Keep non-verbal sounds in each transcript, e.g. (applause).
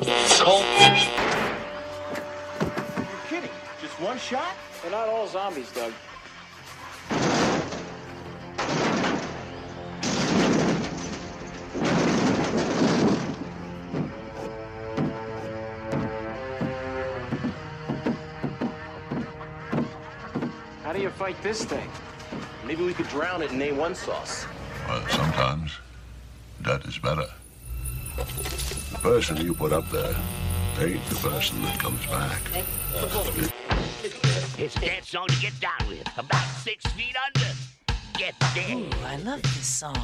You're kidding. Just one shot? They're not all zombies, Doug. How do you fight this thing? Maybe we could drown it in A1 sauce. Well, sometimes that is better. The person you put up there ain't the person that comes back. It's a dance song to get down with. About six feet under. Get there. Ooh, I love this song.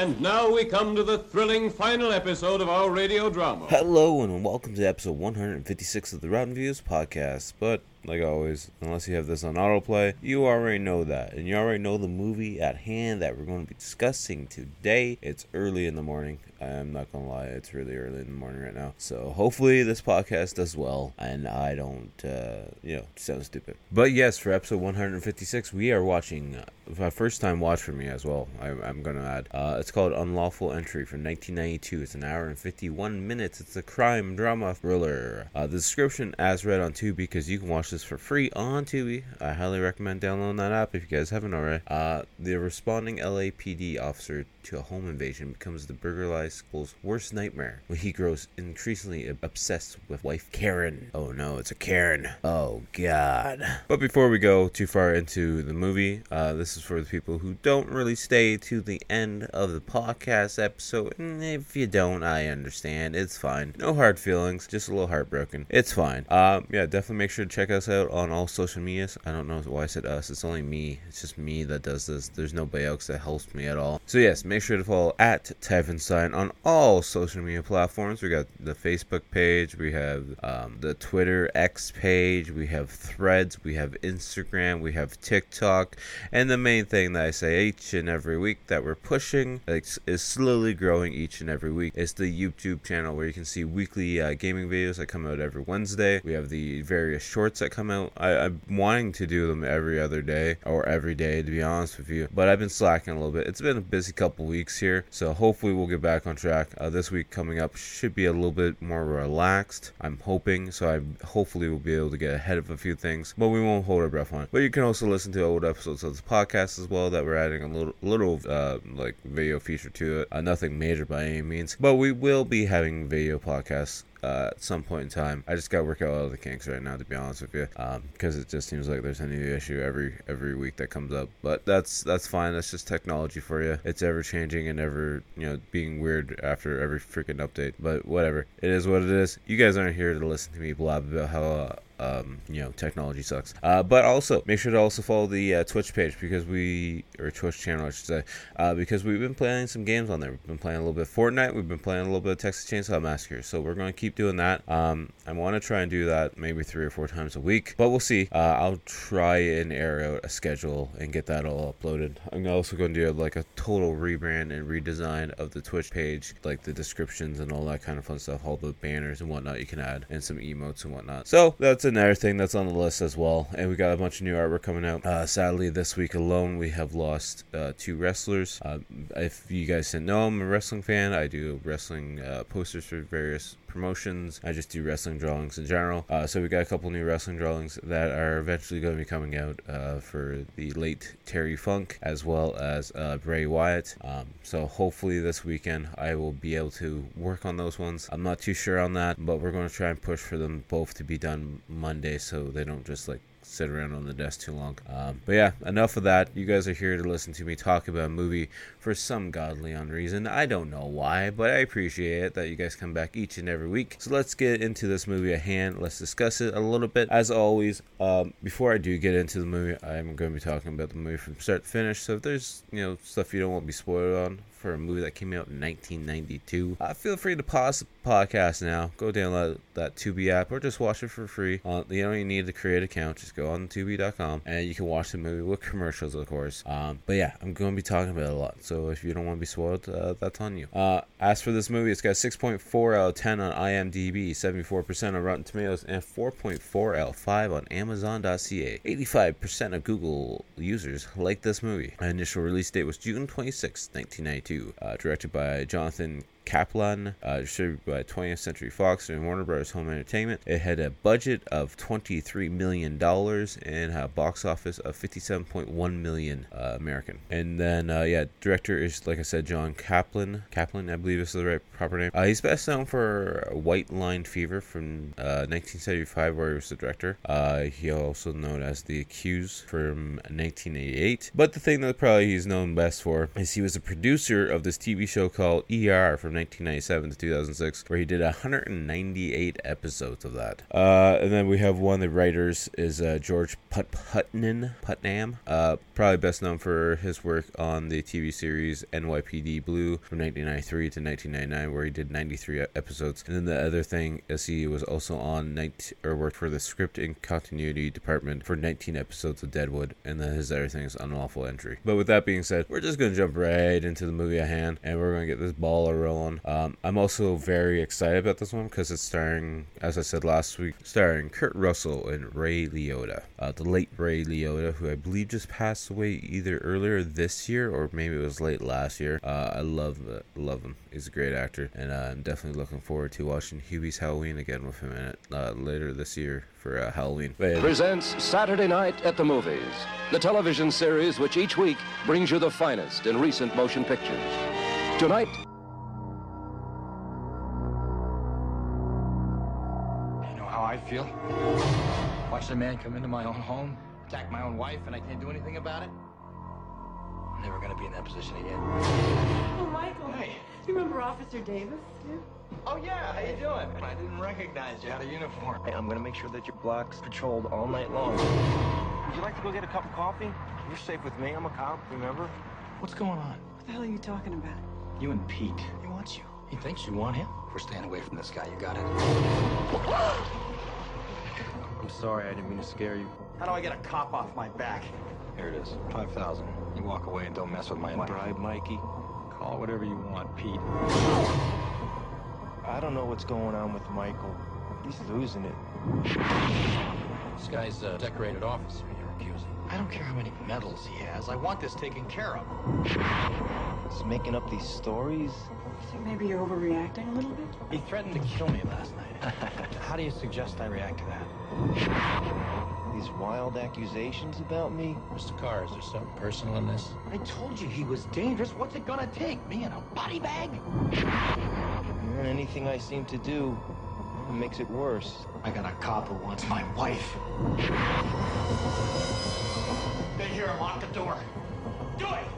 And now we come to the thrilling final episode of our radio drama. Hello and welcome to episode 156 of the Rotten Reviews podcast. But like always, unless you have this on autoplay, you already know that, and you already know the movie at hand that we're going to be discussing today. It's early in the morning. I'm not gonna lie, it's really early in the morning right now. So hopefully this podcast does well, and I don't, uh, you know, sound stupid. But yes, for episode 156, we are watching uh, my first time watch for me as well. I, I'm gonna add. Uh, it's called Unlawful Entry from 1992. It's an hour and 51 minutes. It's a crime drama thriller. Uh, the description as read on Tubi because you can watch this for free on Tubi. I highly recommend downloading that app if you guys haven't already. Uh, the responding LAPD officer to a home invasion becomes the burglarized school's worst nightmare when he grows increasingly obsessed with wife Karen. Oh no, it's a Karen. Oh god. But before we go too far into the movie, uh, this is for the people who don't really stay to the end of the podcast episode. And if you don't, I understand. It's fine. No hard feelings, just a little heartbroken. It's fine. Um, yeah, definitely make sure to check us out on all social medias. I don't know why I said us. It's only me. It's just me that does this. There's nobody else that helps me at all. So yes, make sure to follow at Typhenstein on all social media platforms. We got the Facebook page, we have um, the Twitter X page, we have Threads, we have Instagram, we have TikTok, and the main thing that I say each and every week that we're pushing like, is slowly growing each and every week is the YouTube channel where you can see weekly uh, gaming videos that come out every Wednesday. We have the various shorts that come out. I, I'm wanting to do them every other day or every day to be honest with you, but I've been slacking a little bit. It's been a busy couple weeks here, so hopefully we'll get back on track. Uh, this week coming up should be a little bit more relaxed. I'm hoping, so I hopefully will be able to get ahead of a few things, but we won't hold our breath on it. But you can also listen to old episodes of the podcast as well that we're adding a little, little uh, like video feature to it. Uh, nothing major by any means, but we will be having video podcasts uh, at some point in time. I just got to work out all the kinks right now, to be honest with you, because it just seems like there's a new issue every every week that comes up. But that's that's fine. That's just technology for you. It's ever changing and ever you know being weird after every freaking update. But whatever, it is what it is. You guys aren't here to listen to me blab about how. Uh, um, you know, technology sucks. Uh, but also, make sure to also follow the uh, Twitch page because we, or Twitch channel, I should say, uh, because we've been playing some games on there. We've been playing a little bit of Fortnite. We've been playing a little bit of Texas Chainsaw Massacre. So we're going to keep doing that. Um, I want to try and do that maybe three or four times a week, but we'll see. Uh, I'll try and air out a schedule and get that all uploaded. I'm also going to do like a total rebrand and redesign of the Twitch page, like the descriptions and all that kind of fun stuff, all the banners and whatnot you can add, and some emotes and whatnot. So that's another thing that's on the list as well. And we got a bunch of new artwork coming out. Uh, sadly, this week alone, we have lost uh, two wrestlers. Uh, if you guys didn't know, I'm a wrestling fan. I do wrestling uh, posters for various promotions. I just do wrestling drawings in general. Uh, so we got a couple new wrestling drawings that are eventually going to be coming out uh, for the late Terry Funk as well as uh, Bray Wyatt. Um, so hopefully this weekend I will be able to work on those ones. I'm not too sure on that, but we're going to try and push for them both to be done Monday so they don't just like sit around on the desk too long. Um, but yeah, enough of that. You guys are here to listen to me talk about a movie for some godly unreason. I don't know why, but I appreciate it that you guys come back each and every week. So let's get into this movie at hand. Let's discuss it a little bit. As always, um, before I do get into the movie, I'm going to be talking about the movie from start to finish. So if there's you know stuff you don't want to be spoiled on for a movie that came out in 1992, uh, feel free to pause the podcast now. Go download that Tubi app or just watch it for free. Uh, you don't even need to create an account. Just go on Tubi.com and you can watch the movie with commercials, of course. Um, but yeah, I'm going to be talking about a lot. So if you don't want to be spoiled, uh, that's on you. Uh, as for this movie, it's got 6.4 out of 10 on IMDb, 74% on Rotten Tomatoes, and 4.4 out of 5 on Amazon.ca. 85% of Google users like this movie. Initial release date was June 26, 1992. Uh, directed by Jonathan Kaplan, uh, distributed by 20th Century Fox and Warner Bros. Home Entertainment. It had a budget of 23 million dollars and a box office of 57.1 million uh, American. And then, uh, yeah, director is like I said, John Kaplan. Kaplan, I believe is the right proper name. Uh, he's best known for White Line Fever from uh, 1975, where he was the director. Uh, he also known as The Accused from 1988. But the thing that probably he's known best for is he was a producer of this TV show called ER from 1997 to 2006, where he did 198 episodes of that. Uh, and then we have one of the writers is uh, George Put- Putnam. Putnam, uh, probably best known for his work on the TV series NYPD Blue from 1993 to 1999, where he did 93 episodes. And then the other thing is he was also on night or worked for the script and continuity department for 19 episodes of Deadwood, and then his other thing is Unlawful Entry. But with that being said, we're just gonna jump right into the movie at hand, and we're gonna get this ball rolling. Um, I'm also very excited about this one because it's starring, as I said last week, starring Kurt Russell and Ray Liotta, uh, the late Ray Liotta, who I believe just passed away either earlier this year or maybe it was late last year. Uh, I love uh, love him. He's a great actor, and uh, I'm definitely looking forward to watching Hubie's Halloween again with him in it uh, later this year for uh, Halloween. Yeah, presents Saturday Night at the Movies, the television series which each week brings you the finest in recent motion pictures. Tonight, feel? Watching a man come into my own home, attack my own wife, and I can't do anything about it? I'm never gonna be in that position again. Oh, Michael. Hey. You remember Officer Davis? Oh yeah, how you doing? I didn't recognize you. Had a uniform. Hey, I'm gonna make sure that your block's patrolled all night long. Would you like to go get a cup of coffee? You're safe with me. I'm a cop, remember? What's going on? What the hell are you talking about? You and Pete. He wants you. He thinks you want him. We're staying away from this guy. You got it? (gasps) (gasps) I'm sorry. I didn't mean to scare you. How do I get a cop off my back? Here it is. 5000 You walk away and don't mess with my bribe, Mikey. Call whatever you want, Pete. I don't know what's going on with Michael. He's losing it. This guy's a decorated officer you're accusing. I don't care how many medals he has. I want this taken care of. He's making up these stories. Think maybe you're overreacting a little bit? He threatened to kill me last night. (laughs) how do you suggest I react to that? These wild accusations about me. Mr. Carr, is there something personal in this? I told you he was dangerous. What's it gonna take? Me in a body bag? Anything I seem to do makes it worse. I got a cop who wants my wife. Stay here and lock the door. Do it!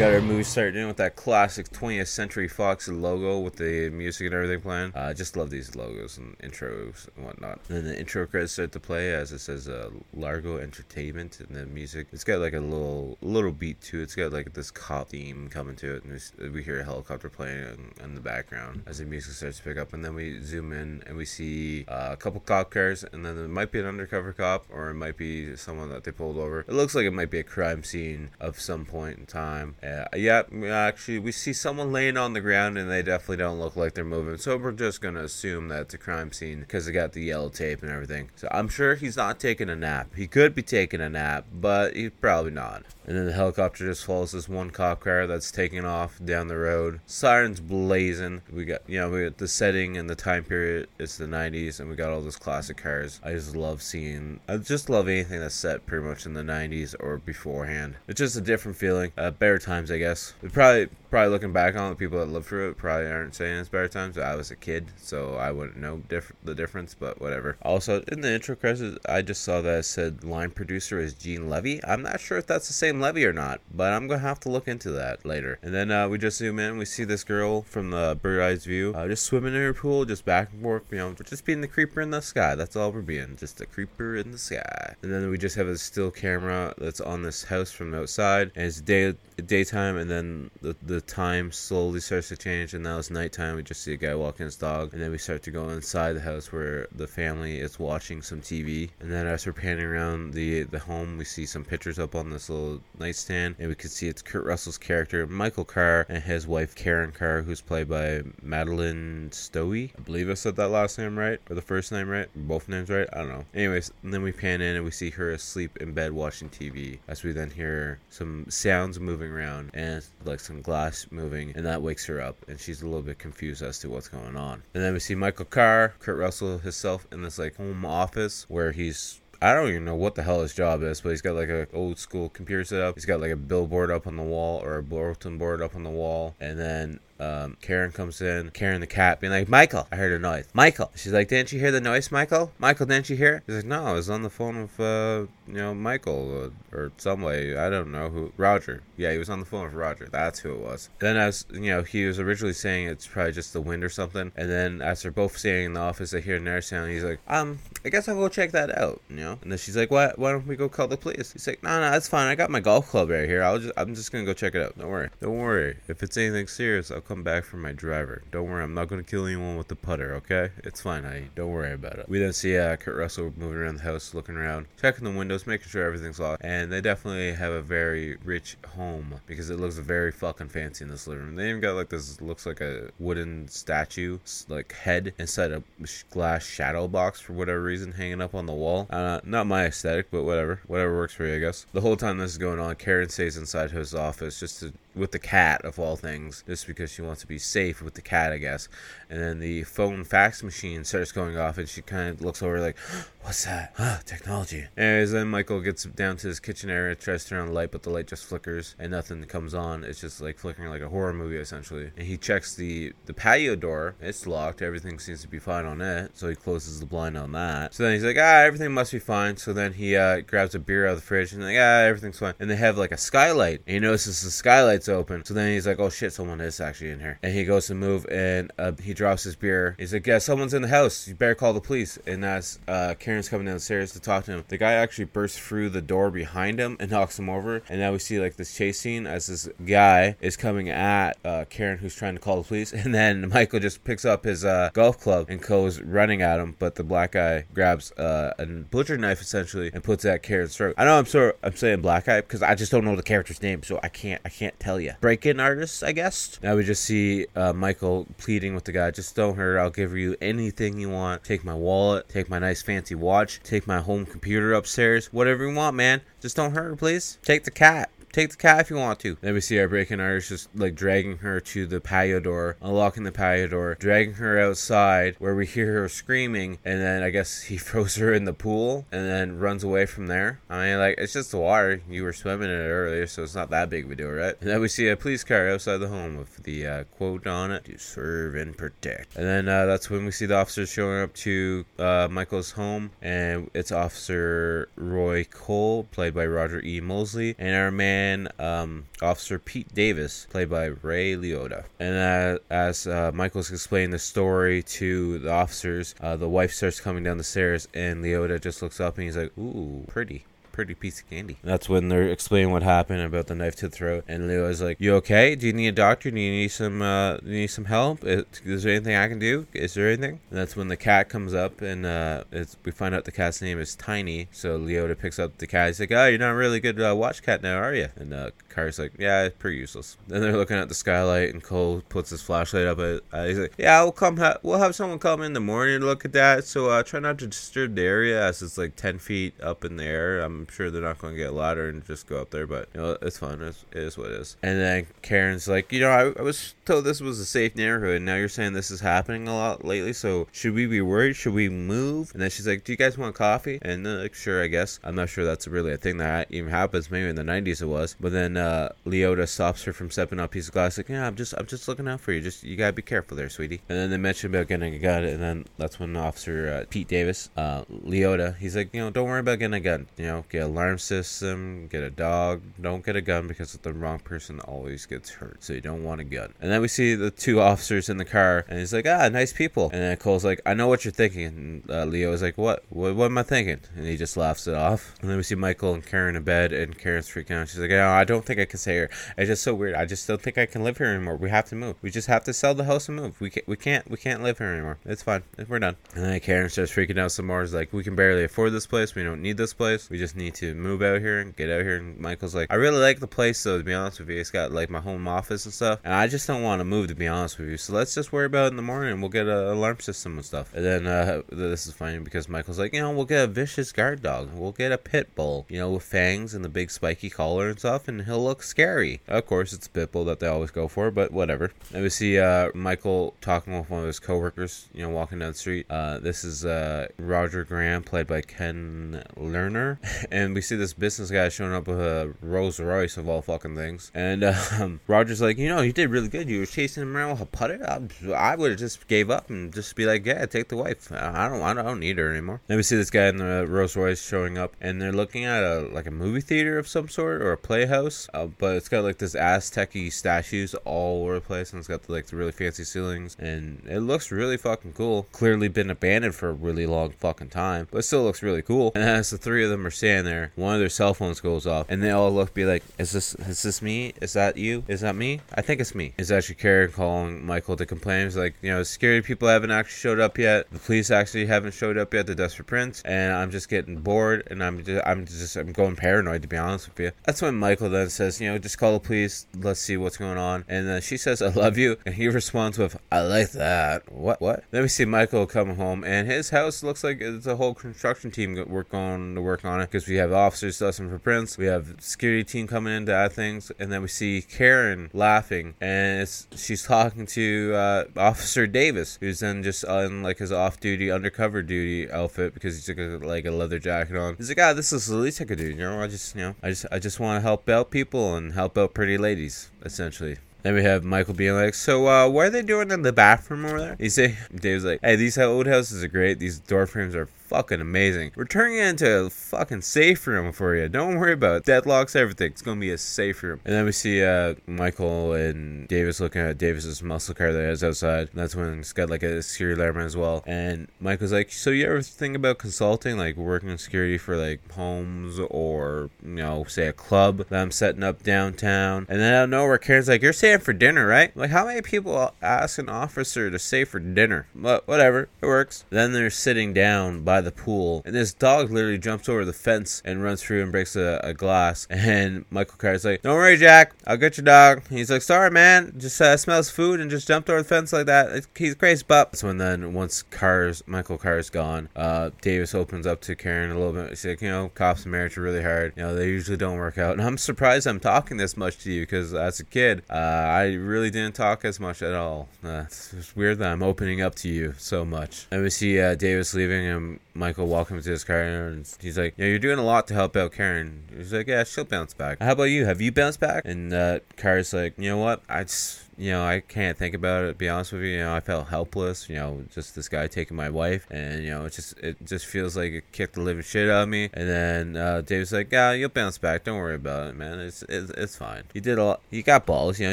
Got our movie starting in with that classic 20th Century Fox logo with the music and everything playing. I uh, just love these logos and intros and whatnot. And then the intro credits start to play as it says uh, Largo Entertainment and the music. It's got like a little little beat to it. It's got like this cop theme coming to it, and we, hear a helicopter playing in, the background as the music starts to pick up. And then we zoom in and we see uh, a couple cop cars, and then it might be an undercover cop or it might be someone that they pulled over. It looks like it might be a crime scene of some point in time. Uh, yeah, yep. actually, we see someone laying on the ground, and they definitely don't look like they're moving. So we're just gonna assume that it's a crime scene because they got the yellow tape and everything. So I'm sure he's not taking a nap. He could be taking a nap, but he's probably not. And then the helicopter just follows this one cop car that's taking off down the road. Sirens blazing. We got, you know, we got the setting and the time period. It's the 90s, and we got all those classic cars. I just love seeing. I just love anything that's set pretty much in the 90s or beforehand. It's just a different feeling. A better times, I guess. We probably probably looking back on it, people that lived through it probably aren't saying it's better times. I was a kid, so I wouldn't know diff- the difference, but whatever. Also, in the intro credits, I just saw that it said line producer is Gene Levy. I'm not sure if that's the same Levy or not, but I'm gonna have to look into that later. And then uh, we just zoom in, we see this girl from the bird eyes view, uh, just swimming in her pool, just back and forth, you know, just being the creeper in the sky. That's all we're being, just a creeper in the sky. And then we just have a still camera that's on this house from outside, and it's day daytime, and then the the time slowly starts to change, and now it's nighttime. We just see a guy walking his dog, and then we start to go inside the house where the family is watching some TV. And then as we're panning around the the home, we see some pictures up on this little nightstand, and we can see it's Kurt Russell's character Michael Carr and his wife Karen Carr, who's played by Madeleine Stowe. I believe I said that last name right, or the first name right, both names right. I don't know. Anyways, and then we pan in and we see her asleep in bed watching TV. As we then hear some sounds moving around and like some glass moving, and that wakes her up, and she's a little bit confused as to what's going on. And then we see Michael Carr, Kurt Russell himself, in this like home office where he's I don't even know what the hell his job is, but he's got like a old school computer set up. He's got like a billboard up on the wall or a bulletin board up on the wall, and then um, Karen comes in, Karen the cat, being like, Michael, I heard a noise. Michael. She's like, didn't you hear the noise, Michael? Michael, didn't you hear it? He's like, no, I was on the phone with, uh, you know, Michael uh, or some way. I don't know who. Roger. Yeah, he was on the phone with Roger. That's who it was. Then, as you know, he was originally saying it's probably just the wind or something. And then, as they're both staying in the office, they hear another sound. He's like, um, I guess I'll go check that out, you know? And then she's like, what? Why don't we go call the police? He's like, no, no, that's fine. I got my golf club right here. I'll just, I'm just gonna go check it out. Don't worry. Don't worry. If it's anything serious, I'll come back for my driver. Don't worry. I'm not gonna kill anyone with the putter, okay? It's fine, honey. Don't worry about it. We then see uh, Kurt Russell moving around the house, looking around, checking the windows, making sure everything's locked. And they definitely have a very rich home because it looks very fucking fancy in this living room. They even got like this, looks like a wooden statue, like head inside a glass shadow box for whatever reason, hanging up on the wall. Uh, not my aesthetic, but whatever. Whatever works for you, I guess. The whole time this is going on, Karen stays inside his office just to with the cat of all things, just because she wants to be safe with the cat, I guess. And then the phone fax machine starts going off, and she kind of looks over like, "What's that? Ah, technology." Anyways, then Michael gets down to his kitchen area, tries to turn on the light, but the light just flickers and nothing comes on. It's just like flickering like a horror movie essentially. And he checks the the patio door. It's locked. Everything seems to be fine on it. So he closes the blind on that. So then he's like, "Ah, everything must be fine." So then he uh, grabs a beer out of the fridge and like, "Ah, everything's fine." And they have like a skylight. And he notices the skylight's open. So then he's like, "Oh shit, someone is actually in here." And he goes to move and uh, he drops his beer. He's like, "Yeah, someone's in the house. You better call the police." And that's uh, Karen's coming downstairs to talk to him, the guy actually bursts through the door behind him and knocks him over. And now we see like this chase scene as this guy is coming at uh, Karen, who's trying to call the police. (laughs) And then Michael just picks up his uh, golf club and goes running at him. But the black guy grabs uh, a butcher knife essentially and puts it at Karen's throat. I know I'm sort I'm saying black guy because I just don't know the character's name, so I can't I can't tell you. Break-in artist, I guess. Now we just see uh, Michael pleading with the guy, just don't hurt. I'll give you anything you want. Take my wallet, take my nice fancy watch, take my home computer upstairs, whatever you want, man. Just don't hurt her, please. Take the cat. Take the cat if you want to. Then we see our breaking artist just like dragging her to the patio door, unlocking the patio door, dragging her outside where we hear her screaming, and then I guess he (laughs) throws her in the pool and then runs away from there. I mean, like, it's just the water. You were swimming in it earlier, so it's not that big of a deal, right? And then we see a police car outside the home with the uh, quote on it to serve and protect. And then uh, that's when we see the officers showing up to uh, Michael's home, and it's Officer Roy Cole, played by Roger E. Mosley, and our man, um, Officer Pete Davis, played by Ray Liotta. And uh, as uh, Michael's explaining the story to the officers, uh, the wife starts coming down the stairs, and Liotta just looks up and he's like, "Ooh, pretty." Pretty piece of candy. That's when they're explaining what happened about the knife to the throat, and Leo's like, "You okay? Do you need a doctor? Do you need some? Uh, need some help? Is, is there anything I can do? Is there anything?" And that's when the cat comes up, and uh, we find out the cat's name is Tiny. So Liotta picks up the cat. He's like, "Oh, you're not really good uh, watch cat now, are you?" And uh, like, "Yeah, it's pretty useless." Then they're looking at the skylight, and Cole puts his flashlight up. At, uh, he's like, "Yeah, we'll come. Ha- we'll have someone come in the morning to look at that. So uh, try not to disturb the area, as it's like ten feet up in the air. I'm I'm sure they're not going to get a ladder and just go up there, but you know, it's fun. It's, it is what it is. And then Karen's like, you know, I, I was told this was a safe neighborhood. And now you're saying this is happening a lot lately. So should we be worried? Should we move? And then she's like, do you guys want coffee? And uh, like, sure, I guess. I'm not sure that's really a thing that even happens. Maybe in the 90s it was. But then uh, Liotta stops her from stepping up piece of glass. Like, yeah, I'm just, I'm just looking out for you. Just you gotta be careful there, sweetie. And then they mention about getting a gun. And then that's when Officer uh, Pete Davis, uh, Liotta, he's like, you know, don't worry about getting a gun. You know, get alarm system, get a dog. Don't get a gun because the wrong person always gets hurt. So you don't want a gun. And then we see the two officers in the car, and he's like, ah, nice people. And then Cole's like, I know what you're thinking. And uh, Leo is like, what? what? What am I thinking? And he just laughs it off. And then we see Michael and Karen in bed, and Karen's freaking out. She's like, oh, I don't think I can stay here. It's just so weird. I just don't think I can live here anymore. We have to move. We just have to sell the house and move. We can't. We can't. We can't live here anymore. It's fine. We're done. And then Karen starts freaking out some more. It's like, we can barely afford this place. We don't need this place. We just need to move out here and get out here. And Michael's like, I really like the place, though. To be honest with you, it's got like my home office and stuff, and I just don't want to move. To be honest with you, so let's just worry about it in the morning. We'll get an alarm system and stuff. And then uh, this is funny because Michael's like, you know, we'll get a vicious guard dog. We'll get a pit bull, you know, with fangs and the big spiky collar and stuff, and he'll look scary. Of course, it's pit bull that they always go for, but whatever. And we see uh, Michael talking with one of his coworkers, you know, walking down the street. Uh, this is uh, Roger Graham, played by Ken Lerner, (laughs) and we see this business guy showing up with a Rolls Royce of all fucking things. And (laughs) um, Roger's like, you know, you did really good. You were chasing him around with a putter. I, I would have just gave up and just be like, yeah, take the wife. I don't, I don't need her anymore. Then we see this guy in the Rolls Royce showing up, and they're looking at a like a movie theater of some sort or a playhouse, uh, but it's got like this Aztec-y statues all over the place, and it's got the, like the really fancy ceilings, and it looks really fucking cool. Clearly been abandoned for a really long fucking time, but still looks really cool. And as the three of them are standing there, one of their cell phones goes off, and they all look, be like, "Is this is this me? Is that you? Is that me? I think it's me." Is actually Karen calling Michael to complain. He's like, you know, security people haven't actually showed up yet. The police actually haven't showed up yet. The Desperate Prince, and I'm just getting bored, and I'm just, I'm just, I'm going paranoid to be honest with you. That's when Michael then says, you know, just call the police. Let's see what's going on. And then she says, "I love you," and he responds with, "I like that." What? What? Then we see Michael come home, and his house looks like it's a whole construction team work to work on it because we have officers listening for Prince, we have security team coming in to add things, and then we see Karen laughing, and it's she's talking to uh, Officer Davis, who's then just on like his off-duty undercover duty outfit because he's got like a leather jacket on. He's like, ah, this is the least I could do. You know, I just, you know, I just, I just want to help out people and help out pretty ladies, essentially. Then we have Michael being like, "So, uh, what are they doing in the bathroom over there?" You say, Dave's like, "Hey, these old houses are great. These door frames are fucking amazing. We're turning it into a fucking safe room for you. Don't worry about it. Deadlocks, everything. It's gonna be a safe room." And then we see uh, Michael and Davis looking at Davis's muscle car that has outside. That's when he's got like a security alarm as well. And Michael's like, "So you ever think about consulting, like working in security for like homes or you know, say a club that I'm setting up downtown?" And then out of nowhere, Karen's like, "You're staying for dinner, right?" Like, how many people ask an officer to stay for dinner? But whatever, it works. Then they're sitting down by the pool, and this dog literally jumps over the fence and runs through and breaks a, a glass. (laughs) And Michael Carter's like, "Don't worry, Jack. I'll get your dog." He's like, "Sorry, man. Just uh, smells food and just jumped over the fence like that. It's, he's crazy, pup." So and then once Carr's Michael Carr's gone, uh, Davis opens up to Karen a little bit. He's like, "You know, cops and marriage are really hard. You know, they usually don't work out." (laughs) And I'm surprised I'm talking this much to you because as a kid, uh, I really didn't talk as much at all. Uh, it's, it's weird that I'm opening up to you so much. And we see uh, Davis leaving and Michael to his car and he's like, "Yeah, you're doing a lot to help out Karen." He's like, "Yeah, she'll bounce back." How about you? Have you bounced back? And uh, Carr's like, "You know what? I just." You know, I can't think about it. To be honest with you, you know, I felt helpless. You know, just this guy taking my wife, and you know, it just it just feels like it kicked the living shit out of me. And then uh, Dave's like, "Yeah, you'll bounce back. Don't worry about it, man. It's it's, it's fine. You did a lot. You got balls. You know,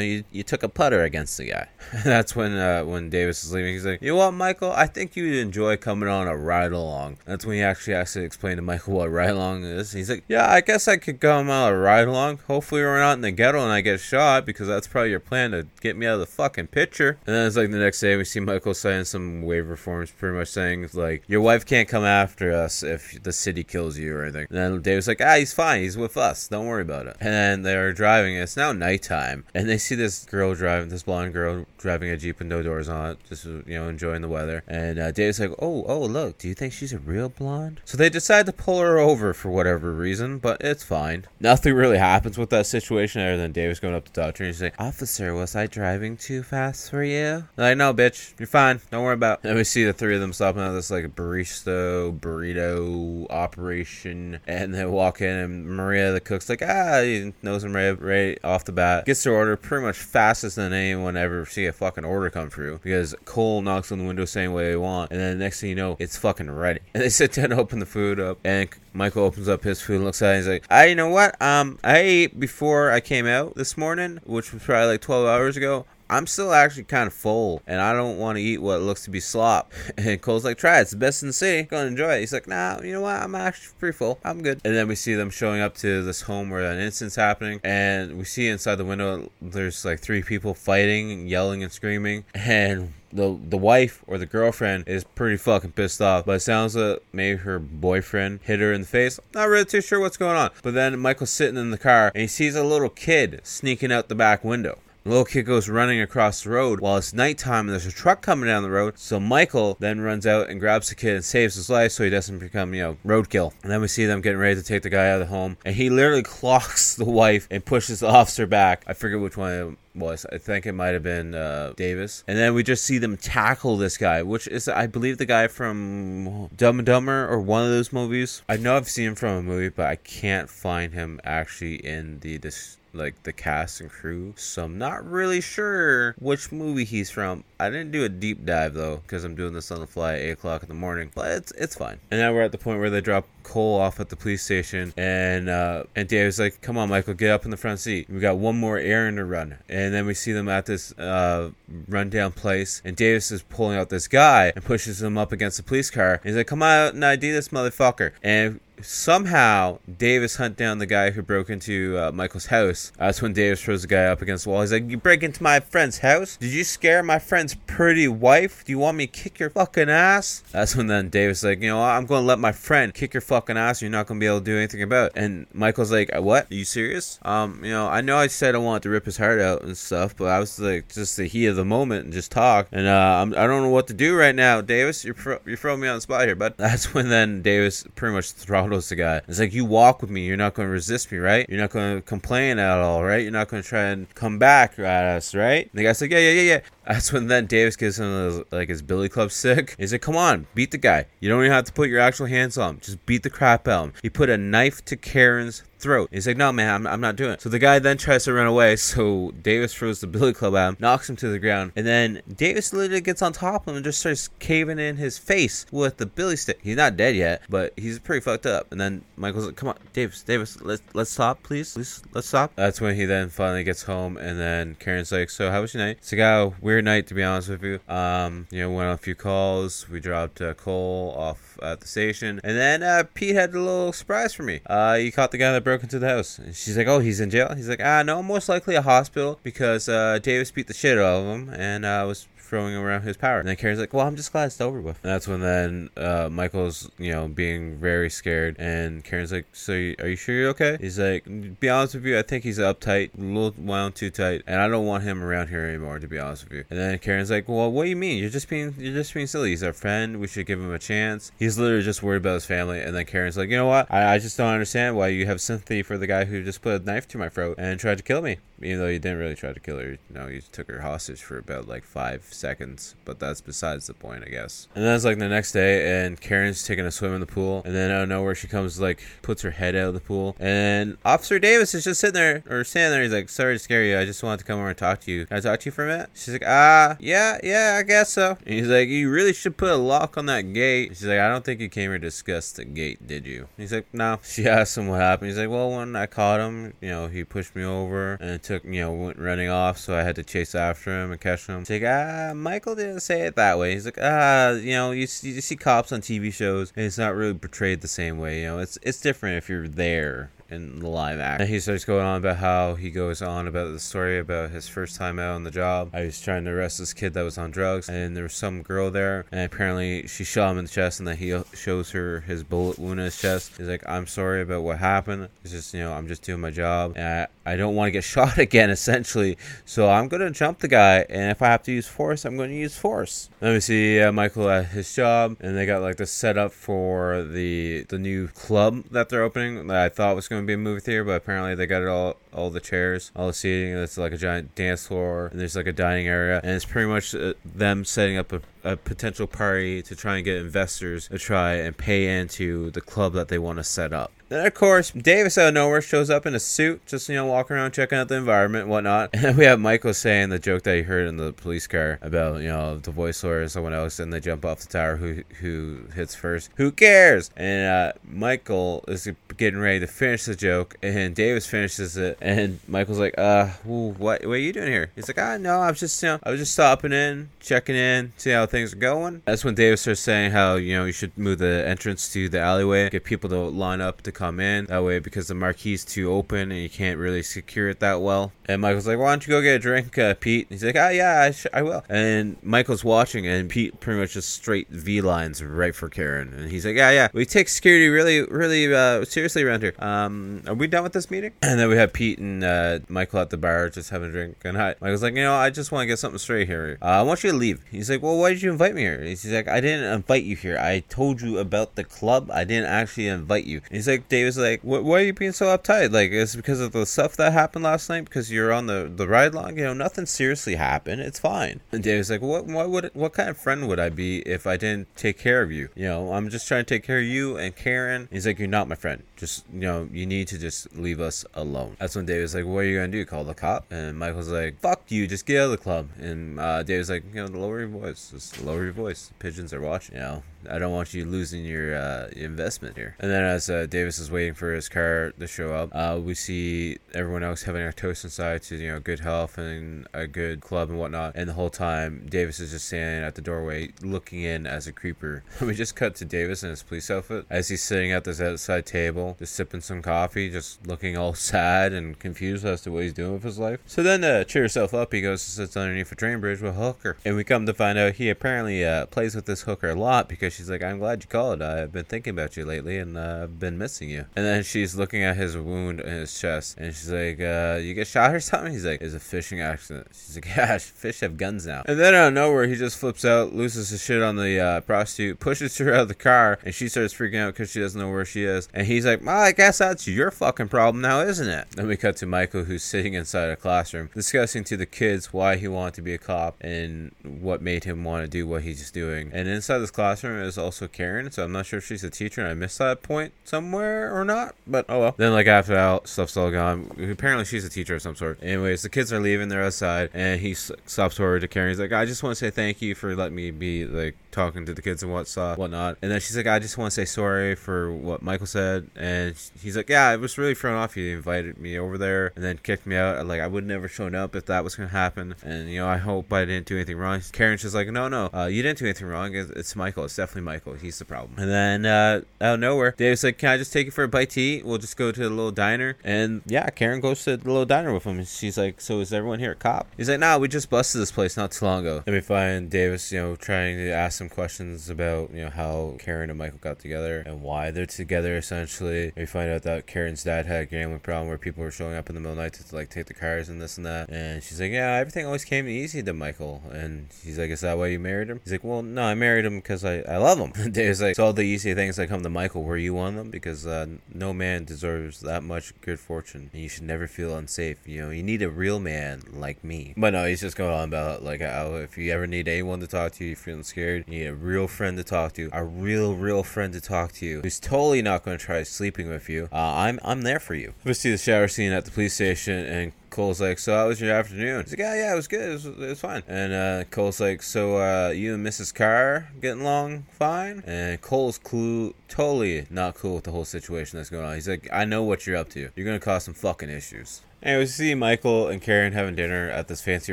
you, you took a putter against the guy." (laughs) That's when uh, when Davis is leaving. He's like, "You know what, Michael? I think you'd enjoy coming on a ride along." That's when he actually has to explain to Michael what ride along is. He's like, "Yeah, I guess I could come on a ride along. Hopefully, we're not in the ghetto and I get shot because that's probably your plan to get me out of the fucking picture. And then it's like the next day we see Michael signing some waiver forms, pretty much saying like your wife can't come after us if the city kills you or anything. And then Dave's like, ah, he's fine, he's with us, don't worry about it. And then they're driving. It's now nighttime, and they see this girl driving, this blonde girl driving a jeep with no doors on it, just you know enjoying the weather. And uh, Dave's like, oh, oh, look, do you think she's a real blonde? So they decide to pull her over for whatever reason, but it's fine. Nothing really happens with that situation other than Dave's going up to the doctor and he's like, officer, was I driving too fast for you? Like, no, bitch, you're fine. Don't worry about. it. And we see the three of them stopping at this like barista burrito operation, and they walk in, and Maria, the cook's like, ah, he knows Maria right right off the bat, gets their order pretty much fastest than anyone ever see a fucking order come through because Cole knocks on the window saying what they want, and then the next thing you know, it's fucking ready. (laughs) And they sit down, open the food up, and Michael opens up his food and looks at it. And he's like, "I, you know what? Um, I ate before I came out this morning, which was probably like 12 hours ago." I'm still actually kind of full, and I don't want to eat what looks to be slop. (laughs) And Cole's like, try it. It's the best in the city. Go and enjoy it. He's like, nah, you know what? I'm actually pretty full. I'm good. And then we see them showing up to this home where an incident's happening, and we see inside the window there's like three people fighting, yelling and screaming, and the the wife or the girlfriend is pretty fucking pissed off. But it sounds like maybe her boyfriend hit her in the face. Not really too sure what's going on. But then Michael's sitting in the car and he sees a little kid sneaking out the back window. Little kid goes running across the road while it's nighttime and there's a truck coming down the road. So Michael then runs out and grabs the kid and saves his life so he doesn't become, you know, roadkill. And then we see them getting ready to take the guy out of the home. And he literally (laughs) clocks the wife and pushes the officer back. I forget which one it was. I think it might have been uh, Davis. And then we just see them tackle this guy, which is, I believe, the guy from Dumb and Dumber or one of those movies. I know I've seen him from a movie, but I can't find him actually in the this like the cast and crew. So I'm not really sure which movie he's from. I didn't do a deep dive though because I'm doing this on the fly at eight o'clock in the morning, but it's it's fine. And now we're at the point where they drop Cole off at the police station, and uh, and Dave's like, "Come on, Michael, get up in the front seat. We got one more errand to run." And then we see them at this uh, rundown place, and Davis is pulling out this guy and pushes him up against the police car. And he's like, "Come on out and ID this motherfucker!" And somehow Davis hunt down the guy who broke into uh, Michael's house. That's when Davis throws the guy up against the wall. He's like, "You break into my friend's house? Did you scare my friend's pretty wife? Do you want me to kick your fucking ass?" That's when then Davis is like, "You know, I'm going to let my friend kick your fucking ass. You're not going to be able to do anything about." it. And Michael's like, "Uh, "What? Are you serious? Um, you know, I know I said I wanted to rip his heart out and stuff, but I was like just the heat of the moment and just talk. And uh, I'm, I don't know what to do right now, Davis. You're fro- you're throwing me on the spot here, but (laughs) that's when then Davis pretty much the guy. It's like you walk with me, you're not going to resist me, right? You're not going to complain at all, right? You're not going to try and come back at us, right? And the guy's like, yeah, yeah, yeah, yeah. That's when then Davis gives him like his billy club sick. He's like, come on, beat the guy. You don't even have to put your actual hands on him. Just beat the crap out of him. He put a knife to Karen's throat. He's like, no, man, I'm, I'm not doing it. So the guy then tries to run away. So Davis throws the billy club at him, knocks him to the ground, and then Davis literally gets on top of him and just starts caving in his face with the billy stick. He's not dead yet, but he's pretty fucked up. And then Michael's like, come on, Davis, Davis, let's let's stop, please, please, let's stop. That's when he then finally gets home, and then Karen's like, so how was your night? It's like, oh, night to be honest with you. Um, you know, went on a few calls. We dropped uh, Cole off at the station, and then uh, Pete had a little surprise for me. Uh, he caught the guy that broke into the house. And she's like, "Oh, he's in jail." He's like, "Ah, no, most likely a hospital because uh, Davis beat the shit out of him and uh, was throwing around his power." And then Karen's like, "Well, I'm just glad it's over with." And that's when then uh, Michael's, you know, being very scared, and Karen's like, "So, you, are you sure you're okay?" He's like, "Be honest with you, I think he's uptight, a little wound too tight, and I don't want him around here anymore, to be honest with you." And then Karen's like, "Well, what do you mean? You're just being, you're just being silly. He's our friend. We should give him a chance. He's literally just worried about his family." And then Karen's like, "You know what? I, I just don't understand why you have sympathy for the guy who just put a knife to my throat and tried to kill me." Even though he didn't really try to kill her, you know, he took her hostage for about like five seconds. But that's besides the point, I guess. And then it's like the next day, and Karen's taking a swim in the pool, and then out of nowhere she comes like puts her head out of the pool, and Officer Davis is just sitting there or standing there. He's like, "Sorry to scare you. I just wanted to come over and talk to you. Can I talk to you for a minute?" She's like, "Ah, yeah, yeah, I guess so." And he's like, "You really should put a lock on that gate." She's like, "I don't think you came here to discuss the gate, did you?" He's like, "No." (laughs) She asks him what happened. He's like, "Well, when I caught him, you know, he pushed me over and took, you know, went running off, so I had to chase after him and catch him." She's like, "Ah, Michael didn't say it that way." He's like, "Ah, you know, you see, you see cops on TV shows, and it's not really portrayed the same way. You know, it's it's different if you're there." In the live act. And he starts going on about how he goes on about the story about his first time out on the job. I was trying to arrest this kid that was on drugs, and there was some girl there, and apparently she shot him in the chest, and then he shows her his bullet wound in his chest. He's like, "I'm sorry about what happened. It's just you know I'm just doing my job, and I, I don't want to get (laughs) shot again, essentially. So I'm gonna jump the guy, and if I have to use force, I'm gonna use force." Let me see uh, Michael at his job, and they got like the setup for the the new club that they're opening. That I thought was going to be a movie theater, but apparently they got it all all the chairs, all the seating. It's like a giant dance floor, and there's like a dining area, and it's pretty much uh, them setting up a, a potential party to try and get investors to try and pay into the club that they want to set up. Then of course Davis out of nowhere shows up in a suit, just you know walking around checking out the environment and whatnot. (laughs) And we have Michael saying the joke that he heard in the police car about you know the voiceover or someone else, and they jump off the tower. Who who hits first? Who cares? And uh, Michael is getting ready to finish the joke, and Davis finishes it, and Michael's like, "Uh, what what are you doing here?" He's like, "Ah, no, I was just you know I was just stopping in, checking in, see how things are going." That's when Davis starts saying how you know you should move the entrance to the alleyway, get people to line up to come in that way because the marquee's too open and you can't really secure it that well. And Michael's like, "Why don't you go get a drink, uh, Pete?" he's like, "Ah, yeah, I, sh- I will." And Michael's watching, and Pete pretty much just straight V lines right for Karen, and he's like, "Yeah, yeah, we take security really, really uh, seriously around here. Um, are we done with this meeting?" And then we have Pete and uh, Michael at the bar just having a drink. And hi, Michael's like, "You know, I just want to get something straight here. Uh, I want you to leave." He's like, "Well, why did you invite me here?" He's like, "I didn't invite you here. I told you about the club. I didn't actually invite you." He's like, "David's like, why are you being so uptight? Like, it's because of the stuff that happened last night because you're on the the ride along. You know, nothing seriously happened. It's fine." And David's like, "What? Why would? What kind of friend would I be if I didn't take care of you? You know, I'm just trying to take care of you and Karen." He's like, "You're not my friend. Just you know, you need to just leave us alone." That's when David's like, "What are you gonna do? Call the cop?" And Michael's like, "Fuck you. Just get out of the club." And uh, David's like, "You know, lower your voice. Just lower your voice. Pigeons are watching. You know." I don't want you losing your uh, investment here. And then as uh, Davis is waiting for his car to show up, uh, we see everyone else having a toast inside to you know good health and a good club and whatnot. And the whole time, Davis is just standing at the doorway, looking in as a creeper. (laughs) we just cut to Davis in his police outfit as he's sitting at this outside table, just sipping some coffee, just looking all (laughs) sad and confused as to what he's doing with his life. So then, to cheer himself up, he goes and sits underneath a train bridge with a hooker. And we come to find out he apparently uh, plays with this hooker a lot because she's like, I'm glad you called. I've been thinking about you lately and uh, I've been missing you. And then she's looking at his wound in his chest and she's like, uh, You get shot or (laughs) something? He's like, It's a fishing accident. She's like, (laughs) Yeah, fish have guns now. And then out of nowhere, he just flips out, loses his shit on the uh, prostitute, (laughs) pushes her out of the car, and she starts freaking out because she doesn't know where she is. And he's like, Well, I guess that's your fucking problem now, isn't it? Then we cut to Michael, who's sitting inside a classroom, discussing to the kids why he wanted to be a cop and what made him want to do what he's doing. And inside this classroom is also Karen, so I'm not sure if she's a teacher and I missed that point somewhere or not, but oh well. Then, like, after that, stuff's all gone. Apparently, she's a teacher of some sort. Anyways, the kids are leaving, they're outside, and he stops forward to Karen. He's like, I just want to say thank you for letting me be, like, talking to the kids and what's uh, whatnot. And then she's like, I just want to say sorry for what Michael said. And he's like, Yeah, it was really thrown off. You invited me over there and then kicked me out. Like I would never shown up if that was gonna happen. And you know, I hope I didn't do anything wrong. Karen's just like, No, no, uh, you didn't do anything wrong. It's, it's Michael. It's definitely Michael. He's the problem. And then uh, out of nowhere, Dave's like, Can I just take you for a bite to eat? We'll just go to the little diner. And yeah, Karen goes to the little diner with him. And she's like, So is everyone here a cop? He's like, Nah, we just busted this place not too long ago. Then we find Davis, you know, trying to ask some questions about you know how Karen and Michael got together and why they're together. Essentially, we find out that Karen's dad had a gambling problem where people were showing up in the middle of the night to like take the cars and this and that. And she's like, "Yeah, everything always came easy to Michael." And he's like, "Is that why you married him?" He's like, "Well, no, I married him because I, I love him." And Dave's like, "So all the easy things that come to Michael, were you of them? Because uh, no man deserves that much good fortune, and you should never feel unsafe. You know, you need a real man like me." But no, he's just going on about like how if you ever need anyone to talk to, you're feeling scared, you need a real friend to talk to, a real, real friend to talk to you, who's totally not going to try sleeping with you. Uh, I'm, I'm there for you. We see the shower scene at the police station, and Cole's like, "So how was your afternoon?" He's like, "Yeah, yeah, it was good. It was, it was fine." And uh, Cole's like, "So uh, you and Mrs. Carr getting along fine?" And Cole's clue totally not cool with the whole situation that's going on. He's like, "I know what you're up to. You're gonna cause some fucking issues." And we see Michael and Karen having dinner at this fancy